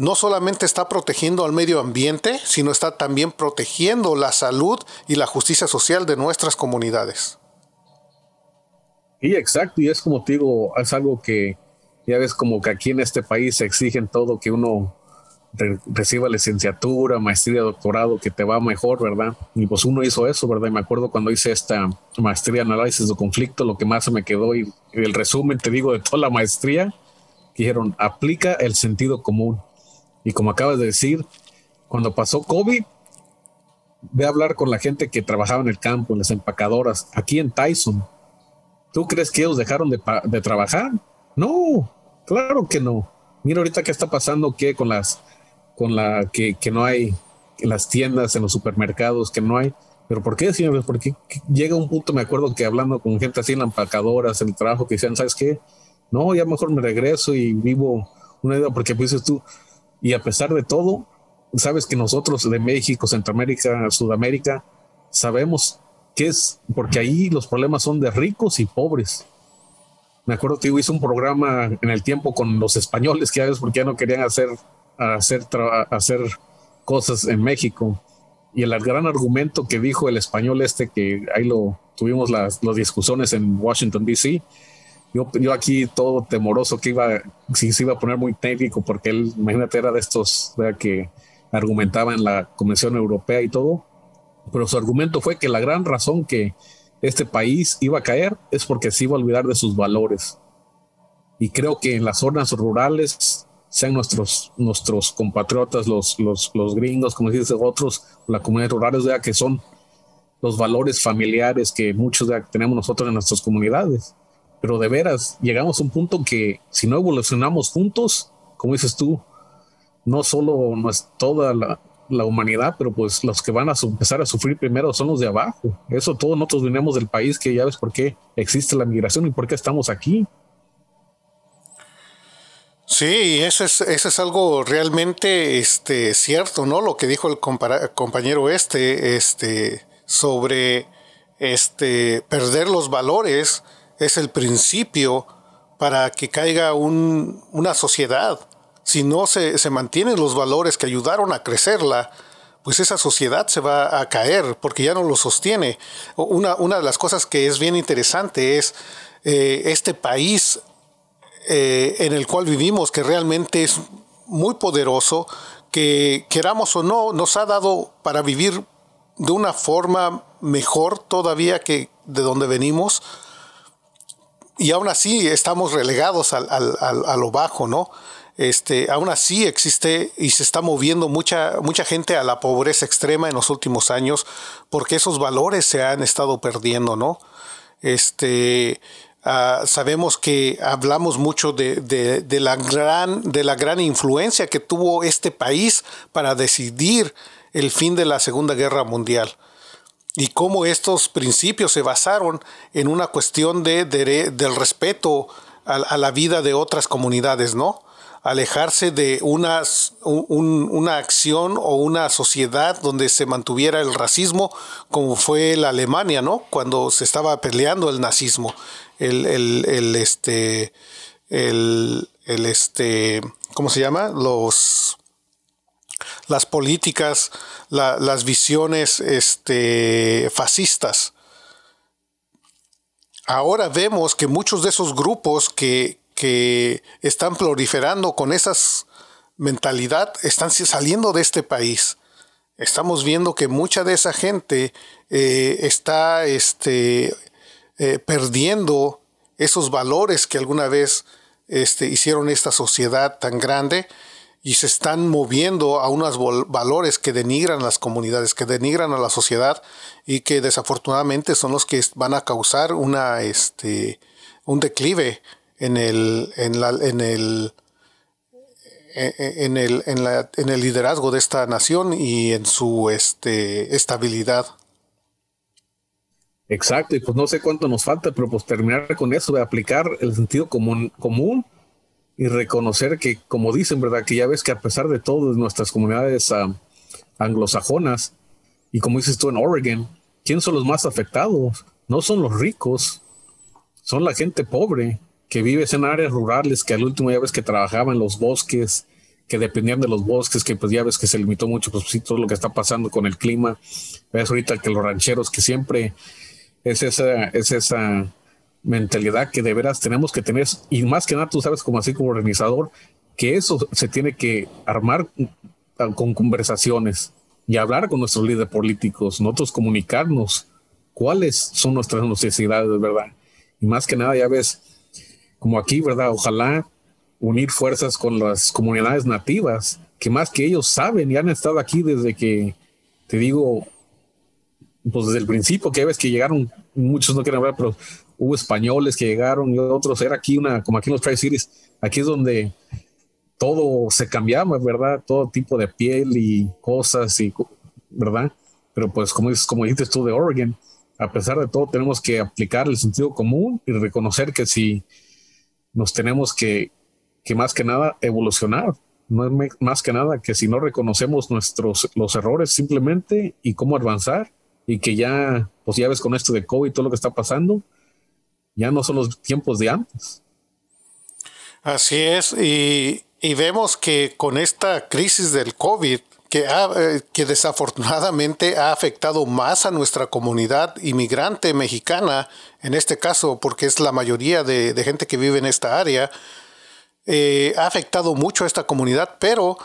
no solamente está protegiendo al medio ambiente, sino está también protegiendo la salud y la justicia social de nuestras comunidades. Y exacto, y es como te digo, es algo que ya ves como que aquí en este país se exigen todo, que uno reciba licenciatura, maestría, doctorado, que te va mejor, ¿verdad? Y pues uno hizo eso, ¿verdad? Y me acuerdo cuando hice esta maestría en análisis de conflicto, lo que más me quedó y el resumen, te digo, de toda la maestría, dijeron, aplica el sentido común y como acabas de decir, cuando pasó COVID, ve a hablar con la gente que trabajaba en el campo, en las empacadoras, aquí en Tyson. ¿Tú crees que ellos dejaron de, trabajar? No, claro que no. Mira ahorita qué está pasando que con las, con la que, no hay las tiendas, en los supermercados, que no hay. Pero ¿por qué, señores? Porque llega un punto, me acuerdo que hablando con gente así en las empacadoras, en el trabajo, que decían, ¿sabes qué? No, ya mejor me regreso y vivo una vida, porque pues tú, y a pesar de todo, sabes que nosotros de México, Centroamérica, Sudamérica, sabemos que es porque ahí los problemas son de ricos y pobres. Me acuerdo que hice un programa en el tiempo con los españoles, que ya ves porque ya no querían hacer, hacer, hacer cosas en México. Y el gran argumento que dijo el español este, que ahí lo tuvimos las, las discusiones en Washington, D.C., yo, yo aquí todo temoroso que iba, si se iba a poner muy técnico, porque él, imagínate, era de estos que argumentaba en la Convención Europea y todo, pero su argumento fue que la gran razón que este país iba a caer es porque se iba a olvidar de sus valores. Y creo que en las zonas rurales, sean nuestros, nuestros compatriotas, los, los, los gringos, como dices, otros, la comunidad rural, que son los valores familiares que muchos tenemos nosotros en nuestras comunidades pero de veras, llegamos a un punto que si no evolucionamos juntos, como dices tú, no solo no es toda la, humanidad, pero pues los que van a empezar a sufrir primero son los de abajo. Eso todos nosotros venimos del país que ya ves por qué existe la migración y por qué estamos aquí. Sí, eso es, eso es algo realmente este, cierto, ¿no? Lo que dijo el compañero este, este, sobre este, perder los valores es el principio para que caiga una sociedad. Si no se, mantienen los valores que ayudaron a crecerla, pues esa sociedad se va a caer porque ya no lo sostiene. Una, una de las cosas que es bien interesante es eh, este país eh, en el cual vivimos, que realmente es muy poderoso, que queramos o no, nos ha dado para vivir de una forma mejor todavía que de donde venimos y aún así estamos relegados a lo bajo, ¿no? este, aún así existe y se está moviendo mucha, mucha gente a la pobreza extrema en los últimos años porque esos valores se han estado perdiendo, ¿no? Este, ah, sabemos que hablamos mucho de, la gran, de la gran influencia que tuvo este país para decidir el fin de la Segunda Guerra Mundial y cómo estos principios se basaron en una cuestión de, del respeto a, la vida de otras comunidades, ¿no? Alejarse de una, una acción o una sociedad donde se mantuviera el racismo, como fue la Alemania, ¿no? Cuando se estaba peleando el nazismo, el, el este, el, este, ¿cómo se llama? Los las políticas, las visiones este, fascistas. Ahora vemos que muchos de esos grupos que, están proliferando con esa mentalidad están saliendo de este país. Estamos viendo que mucha de esa gente eh, está este, eh, perdiendo esos valores que alguna vez este, hicieron esta sociedad tan grande y se están moviendo a unos valores que denigran las comunidades, que denigran a la sociedad y que desafortunadamente son los que van a causar una, este, un declive en el, en la, en el, e, e, en el, en, la, en el liderazgo de esta nación y en su este, estabilidad. Exacto, y pues no sé cuánto nos falta, pero pues terminar con eso, de aplicar el sentido común, común y reconocer que, como dicen, ¿verdad? Que ya ves que a pesar de todo, nuestras comunidades uh, anglosajonas, y como dices tú en Oregon, ¿quiénes son los más afectados? No son los ricos, son la gente pobre que vive en áreas rurales, que al último ya ves que trabajaba en los bosques, que dependían de los bosques, que pues ya ves que se limitó mucho, pues sí, todo lo que está pasando con el clima. Ves ahorita que los rancheros, que siempre es esa, es esa mentalidad que de veras tenemos que tener, y más que nada tú sabes como así como organizador, que eso se tiene que armar con conversaciones y hablar con nuestros líderes políticos, nosotros comunicarnos cuáles son nuestras necesidades, ¿verdad? Y más que nada, ya ves, como aquí, ¿verdad? Ojalá unir fuerzas con las comunidades nativas, que más que ellos saben y han estado aquí desde que, te digo, pues desde el principio, que ves que llegaron, muchos no quieren hablar, pero hubo españoles que llegaron y otros, era aquí una, como aquí en los Tri-Cities, aquí es donde todo se cambiaba, ¿verdad? Todo tipo de piel y cosas, y, ¿verdad? Pero pues como, dices, como dijiste tú de Oregon, a pesar de todo tenemos que aplicar el sentido común y reconocer que si nos tenemos que, que más que nada evolucionar, no es más que nada que si no reconocemos nuestros los errores simplemente y cómo avanzar y que ya, pues ya ves con esto de COVID y todo lo que está pasando, ya no son los tiempos de antes. Así es, y, vemos que con esta crisis del COVID, que, eh, que desafortunadamente ha afectado más a nuestra comunidad inmigrante mexicana, en este caso porque es la mayoría de, gente que vive en esta área, eh, ha afectado mucho a esta comunidad, pero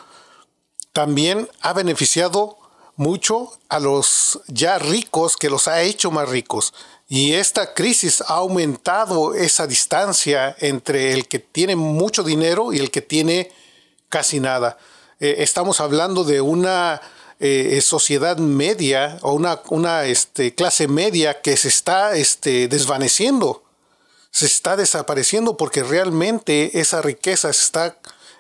también ha beneficiado mucho a los ya ricos que los ha hecho más ricos. Y esta crisis ha aumentado esa distancia entre el que tiene mucho dinero y el que tiene casi nada. Eh, estamos hablando de una eh, sociedad media o una, una este, clase media que se está este, desvaneciendo, se está desapareciendo porque realmente esa riqueza se está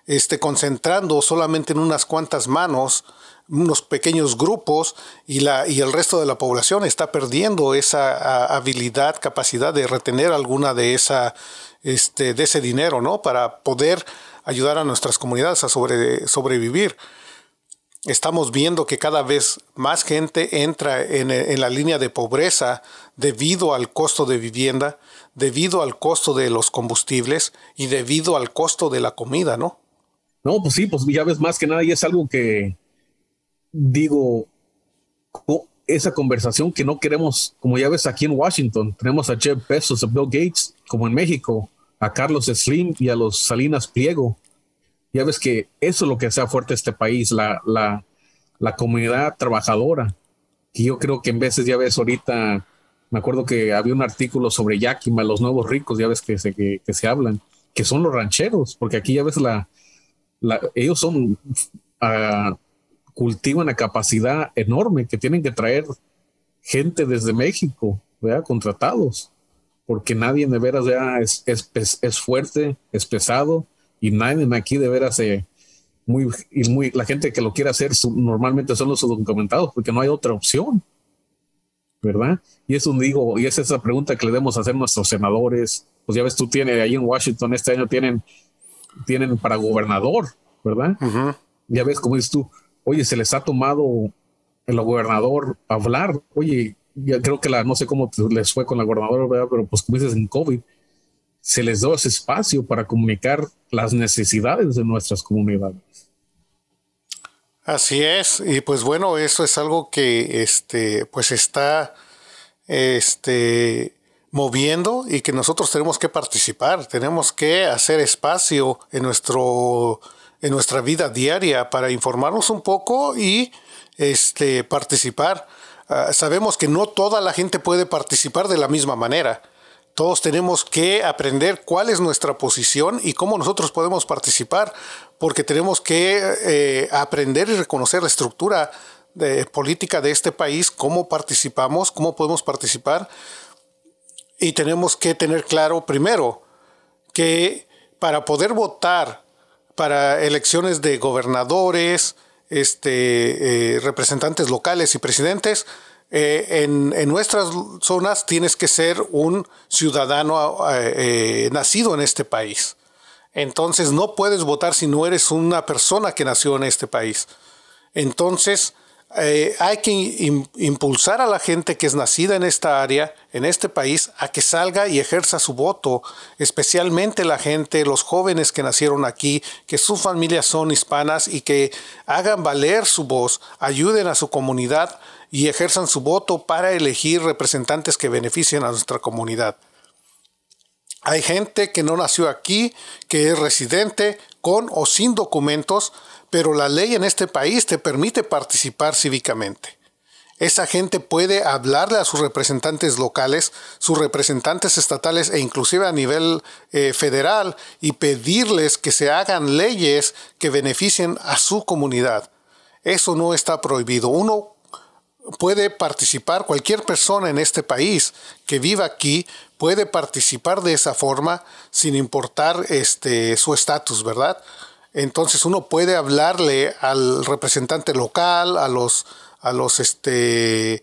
este, concentrando solamente en unas cuantas manos unos pequeños grupos y, la, y el resto de la población está perdiendo esa habilidad, capacidad de retener alguna de, esa, este, de ese dinero, ¿no? Para poder ayudar a nuestras comunidades a sobre, sobrevivir. Estamos viendo que cada vez más gente entra en, en la línea de pobreza debido al costo de vivienda, debido al costo de los combustibles y debido al costo de la comida, ¿no? No, pues sí, pues ya ves más que nada y es algo que, digo, esa conversación que no queremos, como ya ves aquí en Washington, tenemos a Jeff Bezos, a Bill Gates, como en México, a Carlos Slim y a los Salinas Pliego. Ya ves que eso es lo que hace fuerte este país, la, la, la comunidad trabajadora, que yo creo que en veces ya ves ahorita, me acuerdo que había un artículo sobre Yakima, los nuevos ricos, ya ves que se, que, que se hablan, que son los rancheros, porque aquí ya ves la, ellos son, uh, cultivan la capacidad enorme que tienen que traer gente desde México, ¿verdad? Contratados, porque nadie de veras ya es, es, es, fuerte, es pesado y nadie aquí de veras se... muy, y muy, la gente que lo quiere hacer normalmente son los documentados porque no hay otra opción. ¿verdad? Y eso digo, y es esa pregunta que le debemos hacer a nuestros senadores. Pues ya ves, tú tienes ahí en Washington este año tienen, tienen para gobernador, ¿verdad? Ya ves, como dices tú, oye, se les ha tomado el gobernador hablar, oye, ya creo que no sé cómo les fue con la gobernadora, ¿verdad? pero pues como dices en COVID, se les dio ese espacio para comunicar las necesidades de nuestras comunidades. Así es, y pues bueno, eso es algo que este, pues está este, moviendo y que nosotros tenemos que participar, tenemos que hacer espacio en, nuestro, en nuestra vida diaria para informarnos un poco y este, participar. Ah, sabemos que no toda la gente puede participar de la misma manera todos tenemos que aprender cuál es nuestra posición y cómo nosotros podemos participar, porque tenemos que eh, aprender y reconocer la estructura de, política de este país, cómo participamos, cómo podemos participar. Y tenemos que tener claro, primero, que para poder votar para elecciones de gobernadores, este, eh, representantes locales y presidentes, eh, en, nuestras zonas tienes que ser un ciudadano eh, nacido en este país. Entonces no puedes votar si no eres una persona que nació en este país. Entonces eh, hay que impulsar a la gente que es nacida en esta área, en este país, a que salga y ejerza su voto, especialmente la gente, los jóvenes que nacieron aquí, que sus familias son hispanas y que hagan valer su voz, ayuden a su comunidad y ejerzan su voto para elegir representantes que beneficien a nuestra comunidad. Hay gente que no nació aquí, que es residente con o sin documentos, pero la ley en este país te permite participar cívicamente. Esa gente puede hablarle a sus representantes locales, sus representantes estatales e inclusive a nivel eh, federal y pedirles que se hagan leyes que beneficien a su comunidad. Eso no está prohibido. Uno puede participar, cualquier persona en este país que viva aquí puede participar de esa forma sin importar este, su estatus, ¿verdad? Entonces uno puede hablarle al representante local, a los, a los este,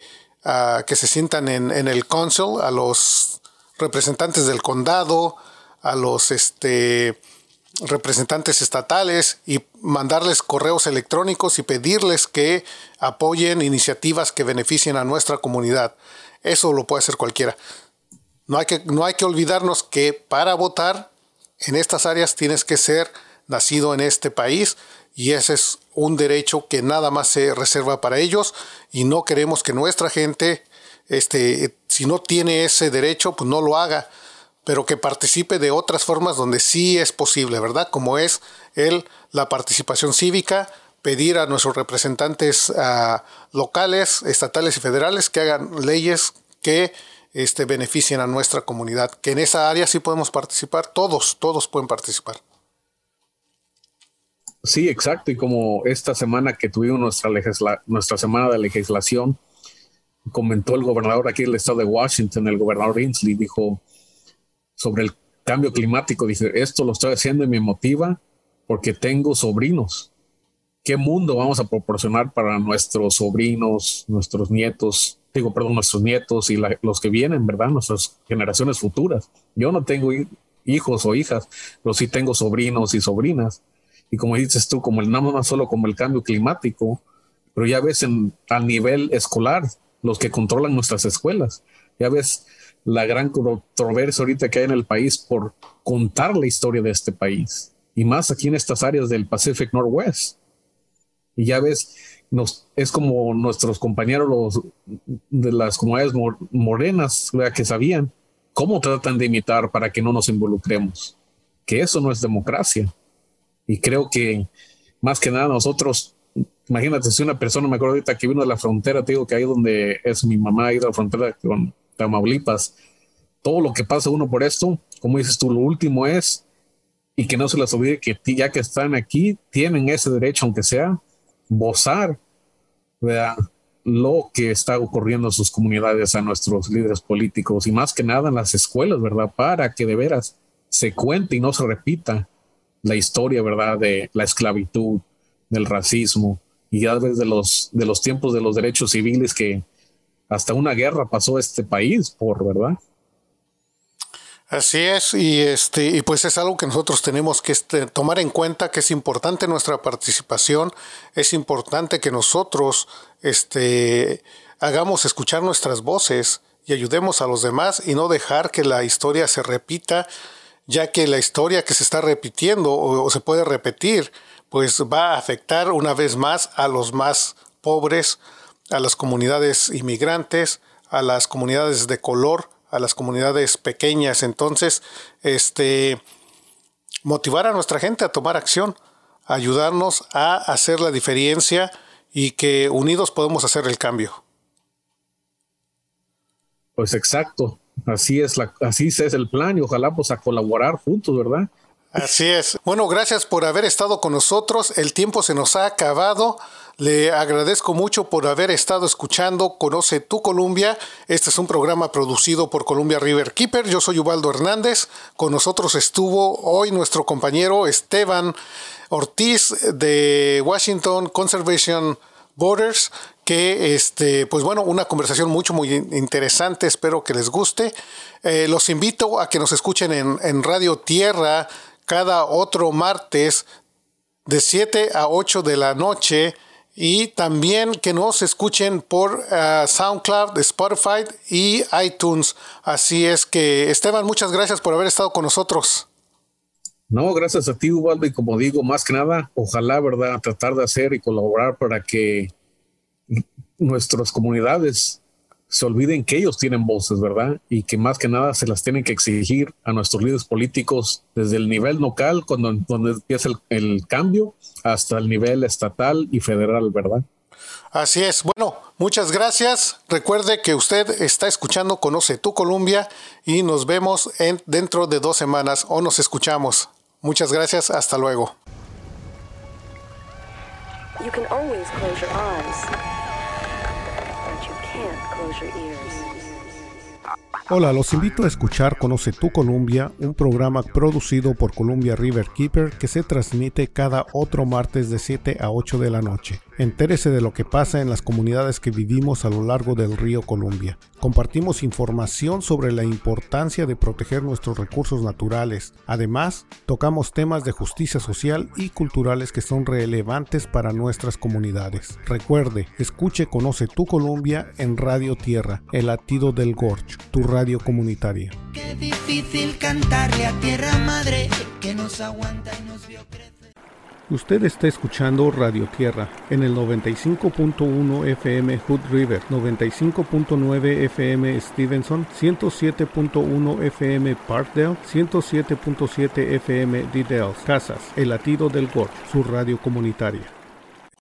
que se sientan en, en, el council, a los representantes del condado, a los este, representantes estatales y mandarles correos electrónicos y pedirles que apoyen iniciativas que beneficien a nuestra comunidad. Eso lo puede hacer cualquiera. No hay que, no hay que olvidarnos que para votar en estas áreas tienes que ser nacido en este país y ese es un derecho que nada más se reserva para ellos y no queremos que nuestra gente, este, si no tiene ese derecho, pues no lo haga pero que participe de otras formas donde sí es posible, ¿verdad? Como es el, la participación cívica, pedir a nuestros representantes locales, estatales y federales que hagan leyes que este, beneficien a nuestra comunidad, que en esa área sí podemos participar, todos, todos pueden participar. Sí, exacto, y como esta semana que tuvimos nuestra, nuestra semana de legislación, comentó el gobernador aquí del estado de Washington, el gobernador Inslee, dijo, sobre el cambio climático. Dice, esto lo estoy haciendo y me motiva porque tengo sobrinos. ¿Qué mundo vamos a proporcionar para nuestros sobrinos, nuestros nietos? Digo, perdón, nuestros nietos y los que vienen, ¿verdad? Nuestras generaciones futuras. Yo no tengo hijos o hijas, pero sí tengo sobrinos y sobrinas. Y como dices tú, como el nada más solo como el cambio climático, pero ya ves en, a nivel escolar, los que controlan nuestras escuelas. Ya ves la gran controversia ahorita que hay en el país por contar la historia de este país y más aquí en estas áreas del Pacific Northwest. Y ya ves, nos, es como nuestros compañeros los, de las comunidades morenas que sabían cómo tratan de imitar para que no nos involucremos, que eso no es democracia. Y creo que más que nada nosotros, imagínate si una persona, me acuerdo ahorita que vino de la frontera, te digo que ahí donde es mi mamá, ahí de la frontera con, Tamaulipas, todo lo que pasa uno por esto, como dices tú, lo último es y que no se les olvide que ya que están aquí, tienen ese derecho, aunque sea, gozar lo que está ocurriendo en sus comunidades, a nuestros líderes políticos y más que nada en las escuelas, ¿verdad? Para que de veras se cuente y no se repita la historia, ¿verdad? De la esclavitud, del racismo y ya desde los, de los tiempos de los derechos civiles que hasta una guerra pasó este país por, ¿verdad? Así es, y este, y pues es algo que nosotros tenemos que este, tomar en cuenta, que es importante nuestra participación, es importante que nosotros este, hagamos escuchar nuestras voces y ayudemos a los demás y no dejar que la historia se repita, ya que la historia que se está repitiendo o, se puede repetir, pues va a afectar una vez más a los más pobres, a las comunidades inmigrantes, a las comunidades de color, a las comunidades pequeñas. Entonces, este, motivar a nuestra gente a tomar acción, ayudarnos a hacer la diferencia y que unidos podemos hacer el cambio. Pues exacto, así es la, así es el plan y ojalá pues a colaborar juntos, ¿verdad? Así es. Bueno, gracias por haber estado con nosotros. El tiempo se nos ha acabado. Le agradezco mucho por haber estado escuchando Conoce tu Columbia. Este es un programa producido por Columbia River Keeper. Yo soy Ubaldo Hernández. Con nosotros estuvo hoy nuestro compañero Esteban Ortiz de Washington Conservation Borders, este, pues bueno, una conversación mucho muy interesante, espero que les guste. Eh, los invito a que nos escuchen en, Radio Tierra cada otro martes de 7 a 8 de la noche y también que nos escuchen por uh, SoundCloud, Spotify y iTunes. Así es que, Esteban, muchas gracias por haber estado con nosotros. No, gracias a ti, Ubaldo, y como digo, más que nada, ojalá, ¿verdad?, tratar de hacer y colaborar para que nuestras comunidades se olviden que ellos tienen voces, ¿verdad? Y que más que nada se las tienen que exigir a nuestros líderes políticos desde el nivel local, cuando, donde empieza el, el cambio, hasta el nivel estatal y federal, ¿verdad? Así es. Bueno, muchas gracias. Recuerde que usted está escuchando Conoce tu Columbia y nos vemos en, dentro de dos semanas o nos escuchamos. Muchas gracias. Hasta luego. You can always close your eyes, Hola, los invito a escuchar Conoce tu Columbia, un programa producido por Columbia River Keeper que se transmite cada otro martes de 7 a 8 de la noche. Entérese de lo que pasa en las comunidades que vivimos a lo largo del río Columbia. Compartimos información sobre la importancia de proteger nuestros recursos naturales. Además, tocamos temas de justicia social y culturales que son relevantes para nuestras comunidades. Recuerde, escuche Conoce tu Columbia en Radio Tierra, el latido del Gorge, tu radio comunitaria. Qué difícil cantarle a tierra madre que nos aguanta y nos. Usted está escuchando Radio Tierra en el 95.1 FM Hood River, 95.9 FM Stevenson, 107.1 FM Parkdale, 107.7 FM Diddales, Casas, El Latido del Gorge, su radio comunitaria.